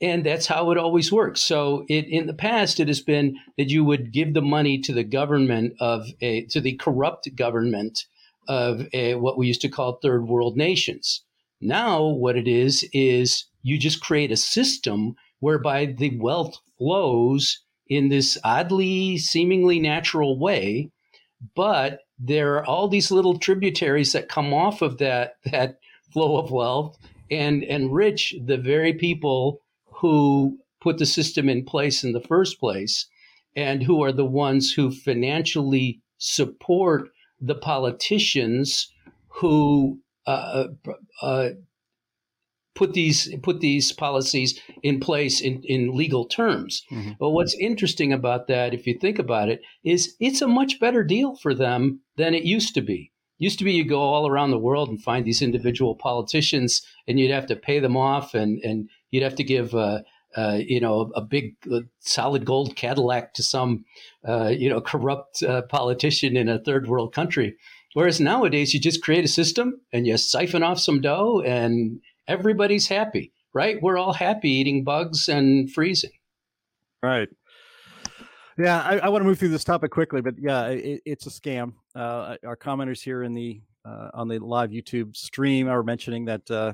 And that's how it always works. So it, in the past, it has been that you would give the money to the government of a, to the corrupt government of a, what we used to call third world nations. Now, what it is, is you just create a system whereby the wealth flows in this oddly, seemingly natural way, but there are all these little tributaries that come off of that that flow of wealth and enrich the very people who put the system in place in the first place and who are the ones who financially support the politicians who uh, uh, put these put these policies in place in, in legal terms. Mm-hmm. But what's interesting about that, if you think about it, is it's a much better deal for them than it used to be. Used to be you go all around the world and find these individual politicians, and you'd have to pay them off, and and you'd have to give. Uh, uh, you know, a big uh, solid gold Cadillac to some, uh, you know, corrupt uh, politician in a third world country. Whereas nowadays, you just create a system and you siphon off some dough, and everybody's happy, right? We're all happy eating bugs and freezing. Right. Yeah, I, I want to move through this topic quickly, but yeah, it, it's a scam. Uh, our commenters here in the uh, on the live YouTube stream are mentioning that uh,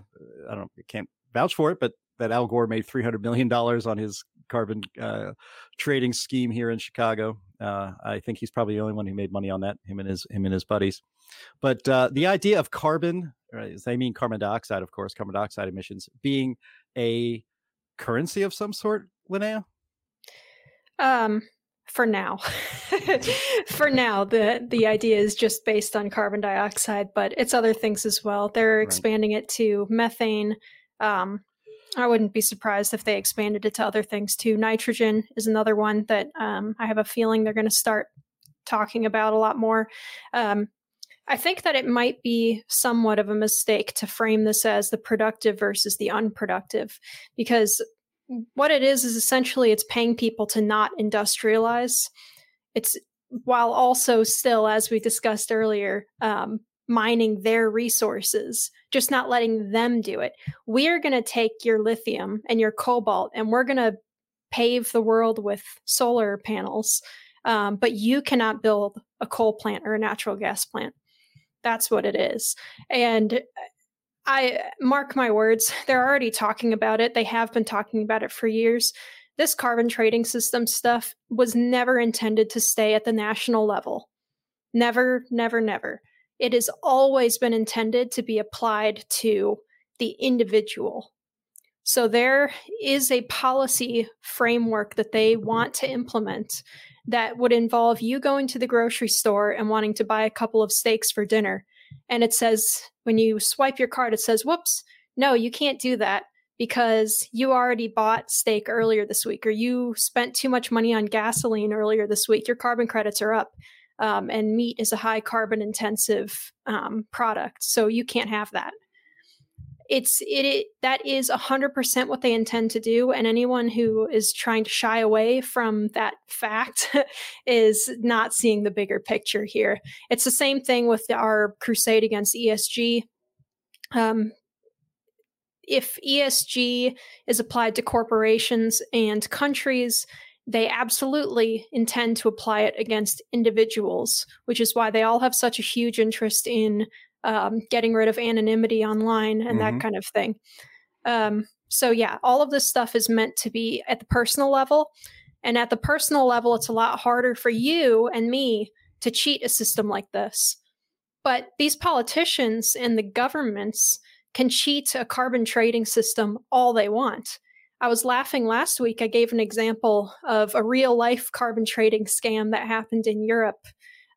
I don't I can't vouch for it, but that Al Gore made three hundred million dollars on his carbon uh, trading scheme here in Chicago. Uh, I think he's probably the only one who made money on that. Him and his him and his buddies. But uh, the idea of carbon, right, they mean carbon dioxide, of course, carbon dioxide emissions being a currency of some sort, Linnea. Um, for now, for now, the the idea is just based on carbon dioxide, but it's other things as well. They're expanding right. it to methane. Um, I wouldn't be surprised if they expanded it to other things too. Nitrogen is another one that um, I have a feeling they're going to start talking about a lot more. Um, I think that it might be somewhat of a mistake to frame this as the productive versus the unproductive, because what it is is essentially it's paying people to not industrialize. It's while also still, as we discussed earlier, um, mining their resources, just not letting them do it. We are going to take your lithium and your cobalt and we're going to pave the world with solar panels. Um, but you cannot build a coal plant or a natural gas plant. That's what it is. And I mark my words, they're already talking about it. They have been talking about it for years. This carbon trading system stuff was never intended to stay at the national level. Never, never, never. It has always been intended to be applied to the individual. So there is a policy framework that they want to implement that would involve you going to the grocery store and wanting to buy a couple of steaks for dinner. And it says, when you swipe your card, it says, whoops, no, you can't do that because you already bought steak earlier this week or you spent too much money on gasoline earlier this week. Your carbon credits are up. Um, and meat is a high carbon intensive um, product. So you can't have that it's it, it that is 100% what they intend to do and anyone who is trying to shy away from that fact is not seeing the bigger picture here. It's the same thing with our crusade against esg um, if esg is applied to corporations and countries they absolutely intend to apply it against individuals, which is why they all have such a huge interest in um, getting rid of anonymity online and mm-hmm. that kind of thing. Um, so, yeah, all of this stuff is meant to be at the personal level. And at the personal level, it's a lot harder for you and me to cheat a system like this. But these politicians and the governments can cheat a carbon trading system all they want. I was laughing last week. I gave an example of a real life carbon trading scam that happened in Europe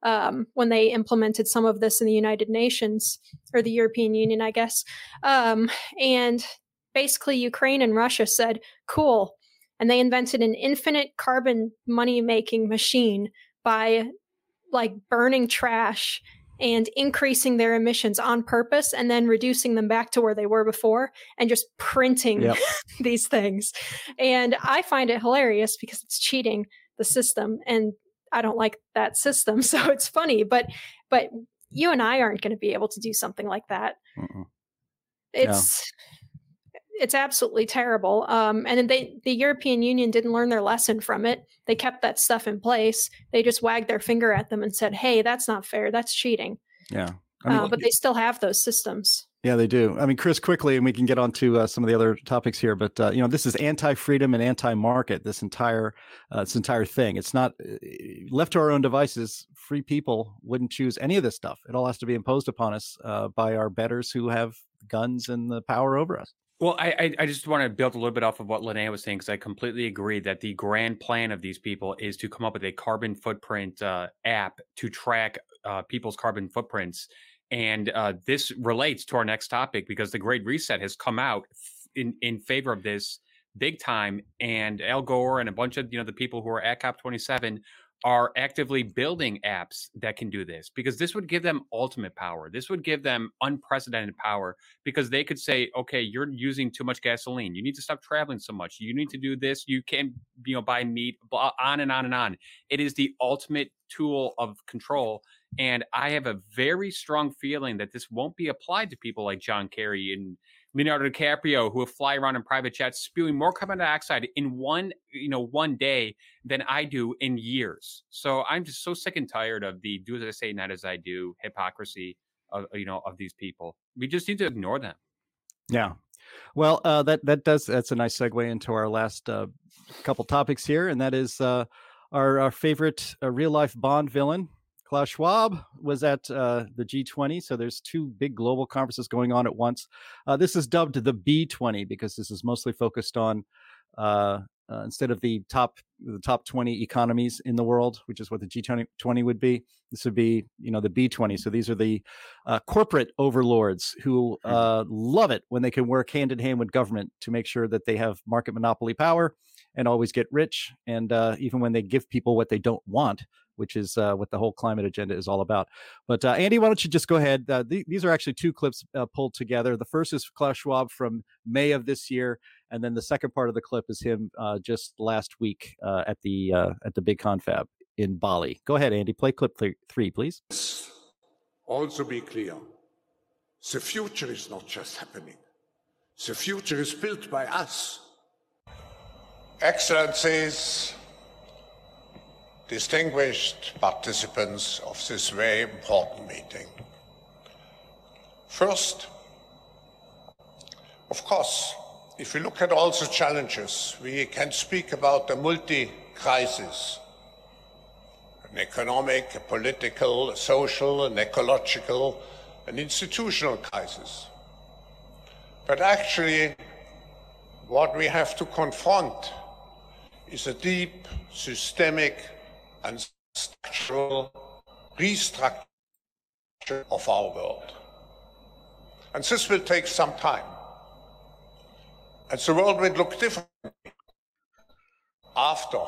um, when they implemented some of this in the United Nations or the European Union, I guess. Um, and basically, Ukraine and Russia said, cool. And they invented an infinite carbon money making machine by like burning trash and increasing their emissions on purpose and then reducing them back to where they were before and just printing yep. these things. And I find it hilarious because it's cheating the system and I don't like that system. So it's funny, but but you and I aren't going to be able to do something like that. Mm-mm. It's no. it's absolutely terrible. Um, and then they the European Union didn't learn their lesson from it. They kept that stuff in place. They just wagged their finger at them and said, "Hey, that's not fair. That's cheating." Yeah, I mean, uh, but they still have those systems. Yeah, they do. I mean, Chris, quickly, and we can get on to uh, some of the other topics here. But uh, you know, this is anti-freedom and anti-market. This entire uh, this entire thing. It's not uh, left to our own devices. Free people wouldn't choose any of this stuff. It all has to be imposed upon us uh, by our betters who have guns and the power over us. Well, I I just want to build a little bit off of what Linnea was saying because I completely agree that the grand plan of these people is to come up with a carbon footprint uh, app to track people's carbon footprints and uh, this relates to our next topic because the Great Reset has come out in in favor of this big time, and Al Gore and a bunch of you know the people who are at COP27 are actively building apps that can do this because this would give them ultimate power. This would give them unprecedented power because they could say, okay, you're using too much gasoline. You need to stop traveling so much. You need to do this. You can't, you know, buy meat, on and on and on. It is the ultimate tool of control and I have a very strong feeling that this won't be applied to people like John Kerry and Leonardo DiCaprio, who will fly around in private jets, spewing more carbon dioxide in one, you know, one day than I do in years. So I'm just so sick and tired of the "do as I say, not as I do" hypocrisy of you know of these people. We just need to ignore them. Yeah. Well, uh, that that does that's a nice segue into our last uh, couple topics here, and that is uh, our, our favorite uh, real life Bond villain, Klaus Schwab was at uh, the G20. So there's two big global conferences going on at once. Uh, this is dubbed the B20 because this is mostly focused on uh, uh instead of the top the top 20 economies in the world, which is what the G20 would be. This would be you know the B20. So these are the uh, corporate overlords who uh, love it when they can work hand in hand with government to make sure that they have market monopoly power and always get rich. And uh, even when they give people what they don't want, which is uh, what the whole climate agenda is all about. But uh, Andy, why don't you just go ahead? Uh, th- these are actually two clips uh, pulled together. The first is Klaus Schwab from May of this year, and then the second part of the clip is him uh, just last week uh, at the at the big confab in Bali. Go ahead, Andy. Play clip th- three, please. Also, be clear: the future is not just happening. The future is built by us. Excellencies, distinguished participants of this very important meeting. First, of course, if we look at all the challenges, we can speak about a multi-crisis, an economic, a political, a social, an ecological, an institutional crisis. But actually, what we have to confront is a deep, systemic, and structural restructuring of our world. And this will take some time. And the world will look different after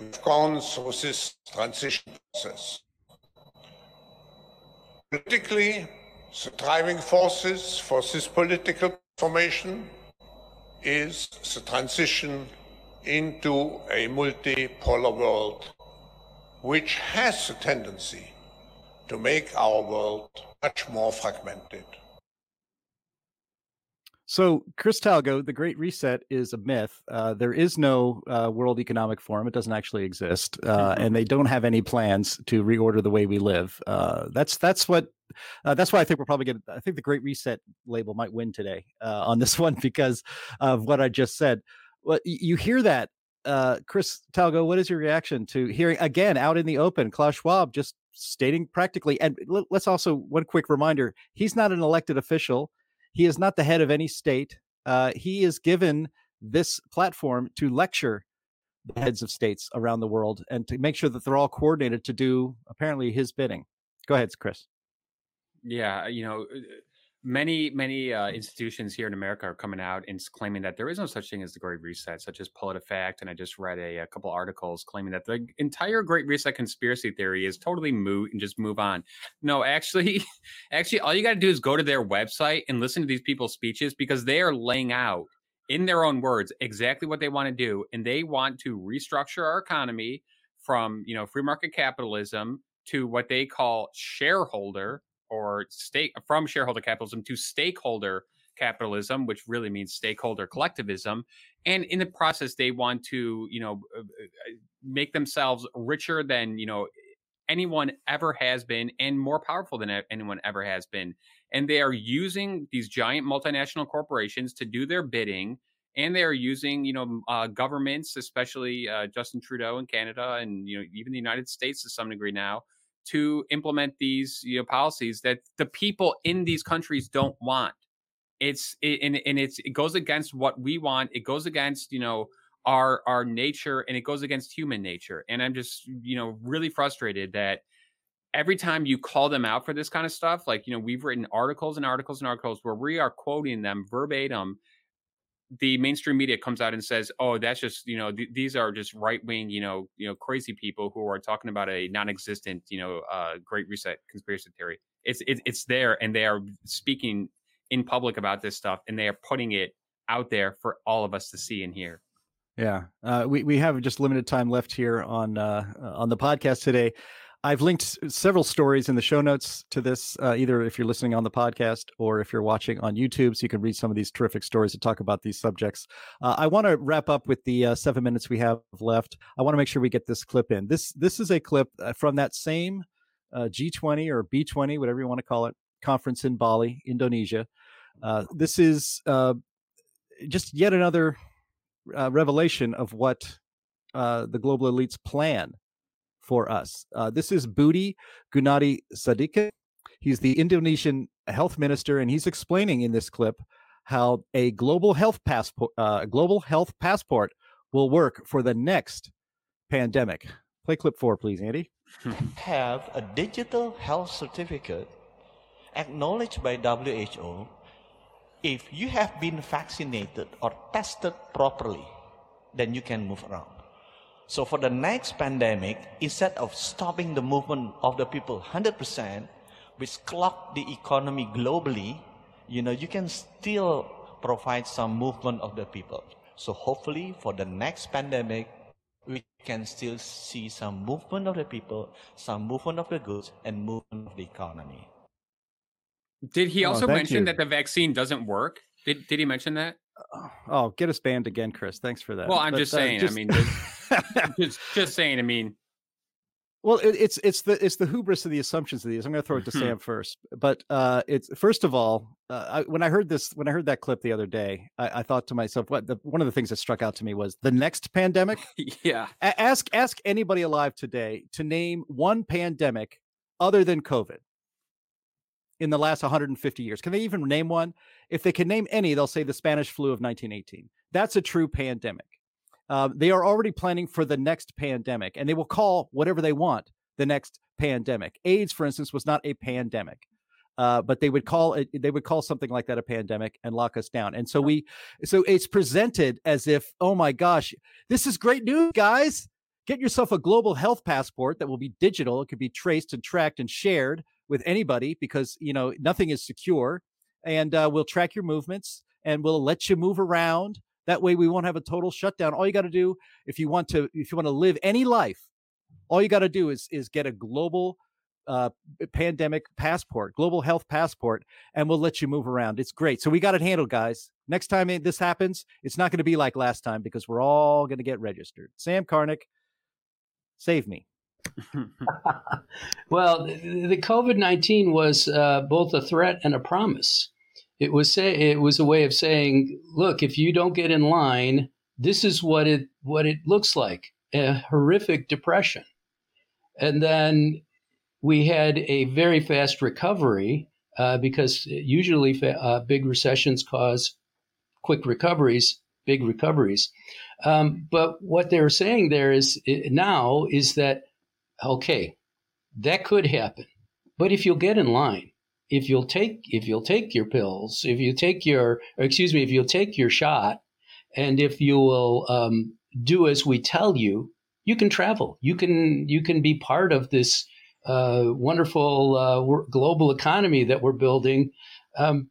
we've gone through this transition process. Politically, the driving forces for this political formation is the transition into a multipolar world which has a tendency to make our world much more fragmented. So, Chris Talgo, the Great Reset is a myth. Uh, there is no uh, World Economic Forum; it doesn't actually exist, uh, and they don't have any plans to reorder the way we live. Uh, that's that's what uh, that's why I think we're probably going. to I think the Great Reset label might win today uh, on this one because of what I just said. Well, you hear that uh, Chris Talgo, what is your reaction to hearing again out in the open Klaus Schwab just stating practically? And let's also one quick reminder: he's not an elected official. He is not the head of any state. Uh, he is given this platform to lecture the heads of states around the world and to make sure that they're all coordinated to do apparently his bidding. Go ahead, Chris. Yeah, you know, many many uh, institutions here in America are coming out and claiming that there is no such thing as the Great Reset, such as PolitiFact. And I just read a, a couple articles claiming that the entire Great Reset conspiracy theory is totally moot and just move on. No, actually, actually, all you got to do is go to their website and listen to these people's speeches because they are laying out in their own words exactly what they want to do, and they want to restructure our economy from you know free market capitalism to what they call shareholder or stake from shareholder capitalism to stakeholder capitalism, which really means stakeholder collectivism. And in the process, they want to, you know, uh, uh, make themselves richer than, you know, anyone ever has been and more powerful than anyone ever has been. And they are using these giant multinational corporations to do their bidding. And they are using, you know, uh, governments, especially uh, Justin Trudeau in Canada and, you know, even the United States to some degree now, to implement these you know policies that the people in these countries don't want. It's it, and, and it's it goes against what we want. It goes against you know our our nature and it goes against human nature. And i'm just you know really frustrated that every time you call them out for this kind of stuff like you know we've written articles and articles and articles where we are quoting them verbatim the mainstream media comes out and says, "Oh, that's just you know th- these are just right wing you know you know crazy people who are talking about a non-existent you know uh, Great Reset conspiracy theory." It's it, it's there, and they are speaking in public about this stuff, and they are putting it out there for all of us to see and hear. Yeah, uh, we we have just limited time left here on uh, on the podcast today. I've linked several stories in the show notes to this, uh, either if you're listening on the podcast or if you're watching on YouTube, so you can read some of these terrific stories to talk about these subjects. Uh, I want to wrap up with the uh, seven minutes we have left. I want to make sure we get this clip in. This this is a clip uh, from that same uh, G20 or B20, whatever you want to call it, conference in Bali, Indonesia. Uh, this is just yet another revelation of what the global elites plan for us. Uh, this is Budi Gunadi Sadikin. He's the Indonesian health minister, and he's explaining in this clip how a global health passport, uh, global health passport, will work for the next pandemic. Play clip four, please, Andy. Have a digital health certificate acknowledged by WHO if you have been vaccinated or tested properly then you can move around. So for the next pandemic, instead of stopping the movement of the people 100%, which clock the economy globally, you know, you can still provide some movement of the people. So hopefully for the next pandemic, we can still see some movement of the people, some movement of the goods, and movement of the economy. Did he Oh, also thank mention you. that the vaccine doesn't work? Did Did he mention that? Oh, get us banned again, Chris. Thanks for that. Well, I'm But, just uh, saying. I mean, just, just saying. I mean, Well, it, it's it's the it's the hubris of the assumptions of these. I'm going to throw it to Mhm. Sam first, but uh, it's first of all, uh, I, when I heard this, when I heard that clip the other day, I, I thought to myself, what the, one of the things that struck out to me was the next pandemic. yeah. A- ask ask anybody alive today to name one pandemic other than COVID in the last 150 years. Can they even name one? If they can name any, they'll say the Spanish flu of 1918. That's a true pandemic. Um, they are already planning for the next pandemic, and they will call whatever they want the next pandemic. AIDS, for instance, was not a pandemic. Uh, but they would call it they would call something like that a pandemic and lock us down and so we so it's presented as if oh my gosh this is great news guys get yourself a global health passport that will be digital it could be traced and tracked and shared with anybody because you know nothing is secure and uh, we'll track your movements and we'll let you move around that way we won't have a total shutdown. All you got to do if you want to if you want to live any life all you got to do is is get a global uh, pandemic passport global health passport and we'll let you move around. It's great. So we got it handled guys. Next time this happens it's not going to be like last time because we're all going to get registered. Sam karnick save me. Well, the COVID nineteen was uh, both a threat and a promise. It was say it was a way of saying, look, if you don't get in line, this is what it what it looks like a horrific depression. And then we had a very fast recovery uh, because usually fa- uh, big recessions cause quick recoveries, big recoveries. Um, but what they're saying there is now is that okay, that could happen. But if you'll get in line, if you'll take if you'll take your pills, if you take your excuse me, if you'll take your shot, and if you will um, do as we tell you, you can travel. You can you can be part of this uh, wonderful uh, global economy that we're building. Um,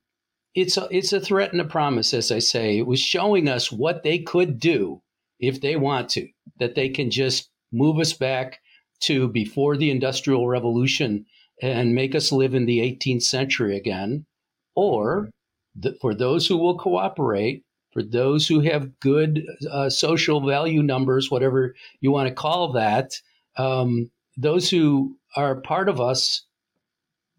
it's a, it's a threat and a promise, as I say. It was showing us what they could do if they want to. That they can just move us back to before the Industrial Revolution and make us live in the 18th century again, or th- for those who will cooperate, for those who have good uh, social value numbers, whatever you want to call that, um, those who are part of us,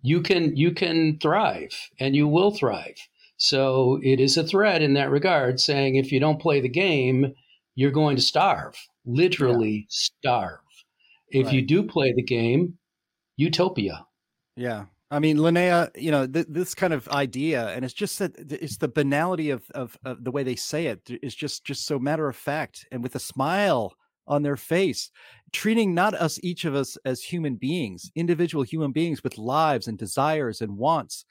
you can you can thrive and you will thrive. So it is a threat in that regard, saying if you don't play the game, you're going to starve, literally starve. If you do play the game, utopia. Yeah. I mean, Linnea, you know, th- this kind of idea, and it's just that it's the banality of, of of the way they say it is just just so matter of fact, and with a smile on their face, treating not us each of us as human beings, individual human beings with lives and desires and wants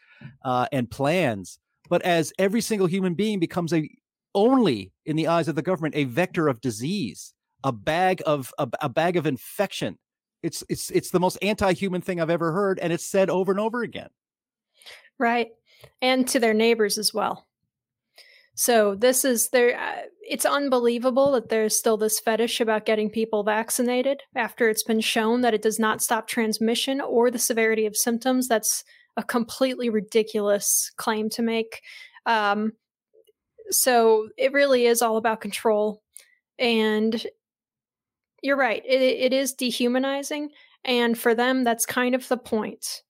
uh, and plans, but as every single human being becomes a only in the eyes of the government a vector of disease, a bag of a, a bag of infection it's it's it's the most anti-human thing I've ever heard, and it's said over and over again. Right. And to their neighbors as well. So this is there uh, it's unbelievable that there's still this fetish about getting people vaccinated after it's been shown that it does not stop transmission or the severity of symptoms. That's a completely ridiculous claim to make. Um, so it really is all about control and you're right it, it is dehumanizing and for them that's kind of the point.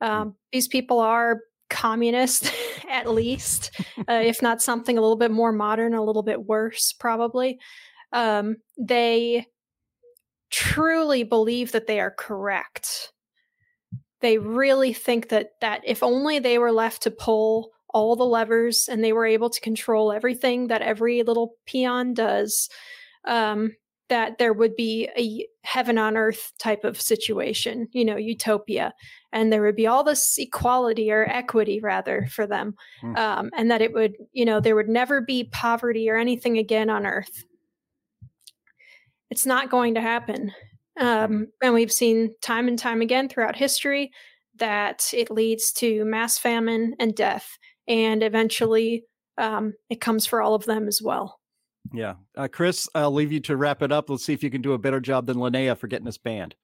Um, these people are communist at least uh, if not something a little bit more modern a little bit worse probably. Um, they truly believe that they are correct. They really think that that if only they were left to pull all the levers and they were able to control everything that every little peon does um, that there would be a heaven on earth type of situation, you know, utopia, and there would be all this equality or equity rather for them, Mm. um, and that it would, you know, there would never be poverty or anything again on earth. It's not going to happen. Um, and we've seen time and time again throughout history that it leads to mass famine and death. And eventually, um, it comes for all of them as well. Yeah. Uh, Chris, I'll leave you to wrap it up. Let's see if you can do a better job than Linnea for getting us banned.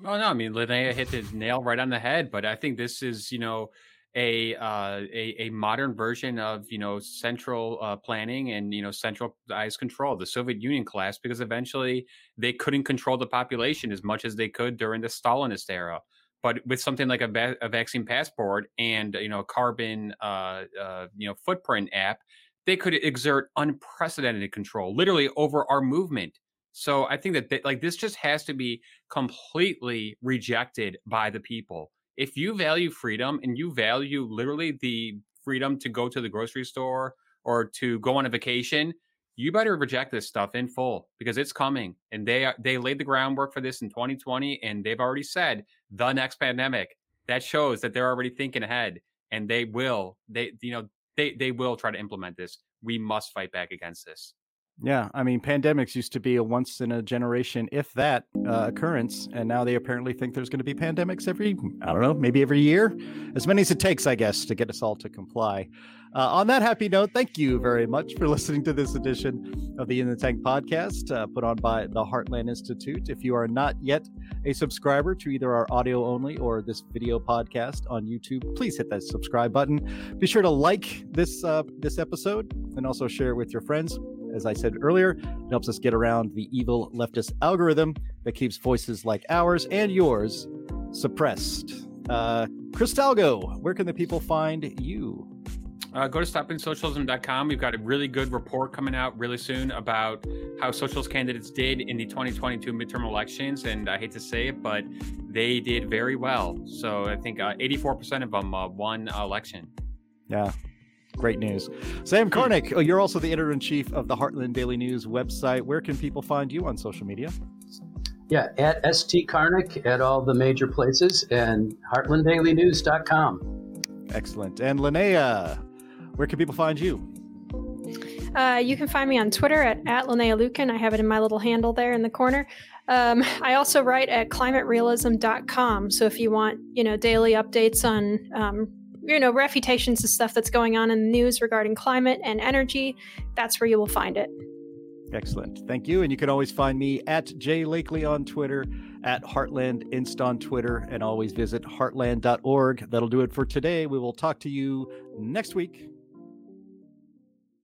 Well, no, I mean, Linnea hit the nail right on the head, but I think this is, you know, a uh, a, a modern version of you know central uh, planning and you know centralized control. The Soviet Union collapsed because eventually they couldn't control the population as much as they could during the Stalinist era. But with something like a, va- a vaccine passport and you know carbon uh, uh, you know footprint app, they could exert unprecedented control, literally over our movement. So I think that they, like this just has to be completely rejected by the people if you value freedom and you value literally the freedom to go to the grocery store or to go on a vacation, you better reject this stuff in full because it's coming. And they they laid the groundwork for this in 2020, and they've already said the next pandemic. That shows that they're already thinking ahead, and they will. They you know they they will try to implement this. We must fight back against this. Yeah, I mean, pandemics used to be a once in a generation, if that, uh, occurrence, and now they apparently think there's going to be pandemics every, I don't know, maybe every year, as many as it takes, I guess, to get us all to comply. Uh, on that happy note, thank you very much for listening to this edition of the In the Tank podcast, uh, put on by the Heartland Institute. If you are not yet a subscriber to either our audio only or this video podcast on YouTube, please hit that subscribe button. Be sure to like this uh, this episode and also share it with your friends as I said earlier, it helps us get around the evil leftist algorithm that keeps voices like ours and yours suppressed. Uh, Chris Talgo, where can the people find you? Uh, go to stoppingsocialism.com. We've got a really good report coming out really soon about how socialist candidates did in the 2022 midterm elections. And I hate to say it, but they did very well. So I think uh, 84% of them uh, won election. Yeah, Great news. Sam Karnick, oh, you're also the editor in chief of the Heartland Daily News website. Where can people find you on social media? Yeah, at ST Karnick at all the major places and heartlanddailynews.com. Excellent. And Linnea, where can people find you? Uh, you can find me on Twitter at, at Linnea Lueken. I have it in my little handle there in the corner. Um, I also write at climaterealism.com. So if you want, you know, daily updates on um, you know, refutations of stuff that's going on in the news regarding climate and energy, that's where you will find it. Excellent. Thank you. And you can always find me at Jay Lakely on Twitter, at Heartland Inst on Twitter, and always visit heartland.org. That'll do it for today. We will talk to you next week.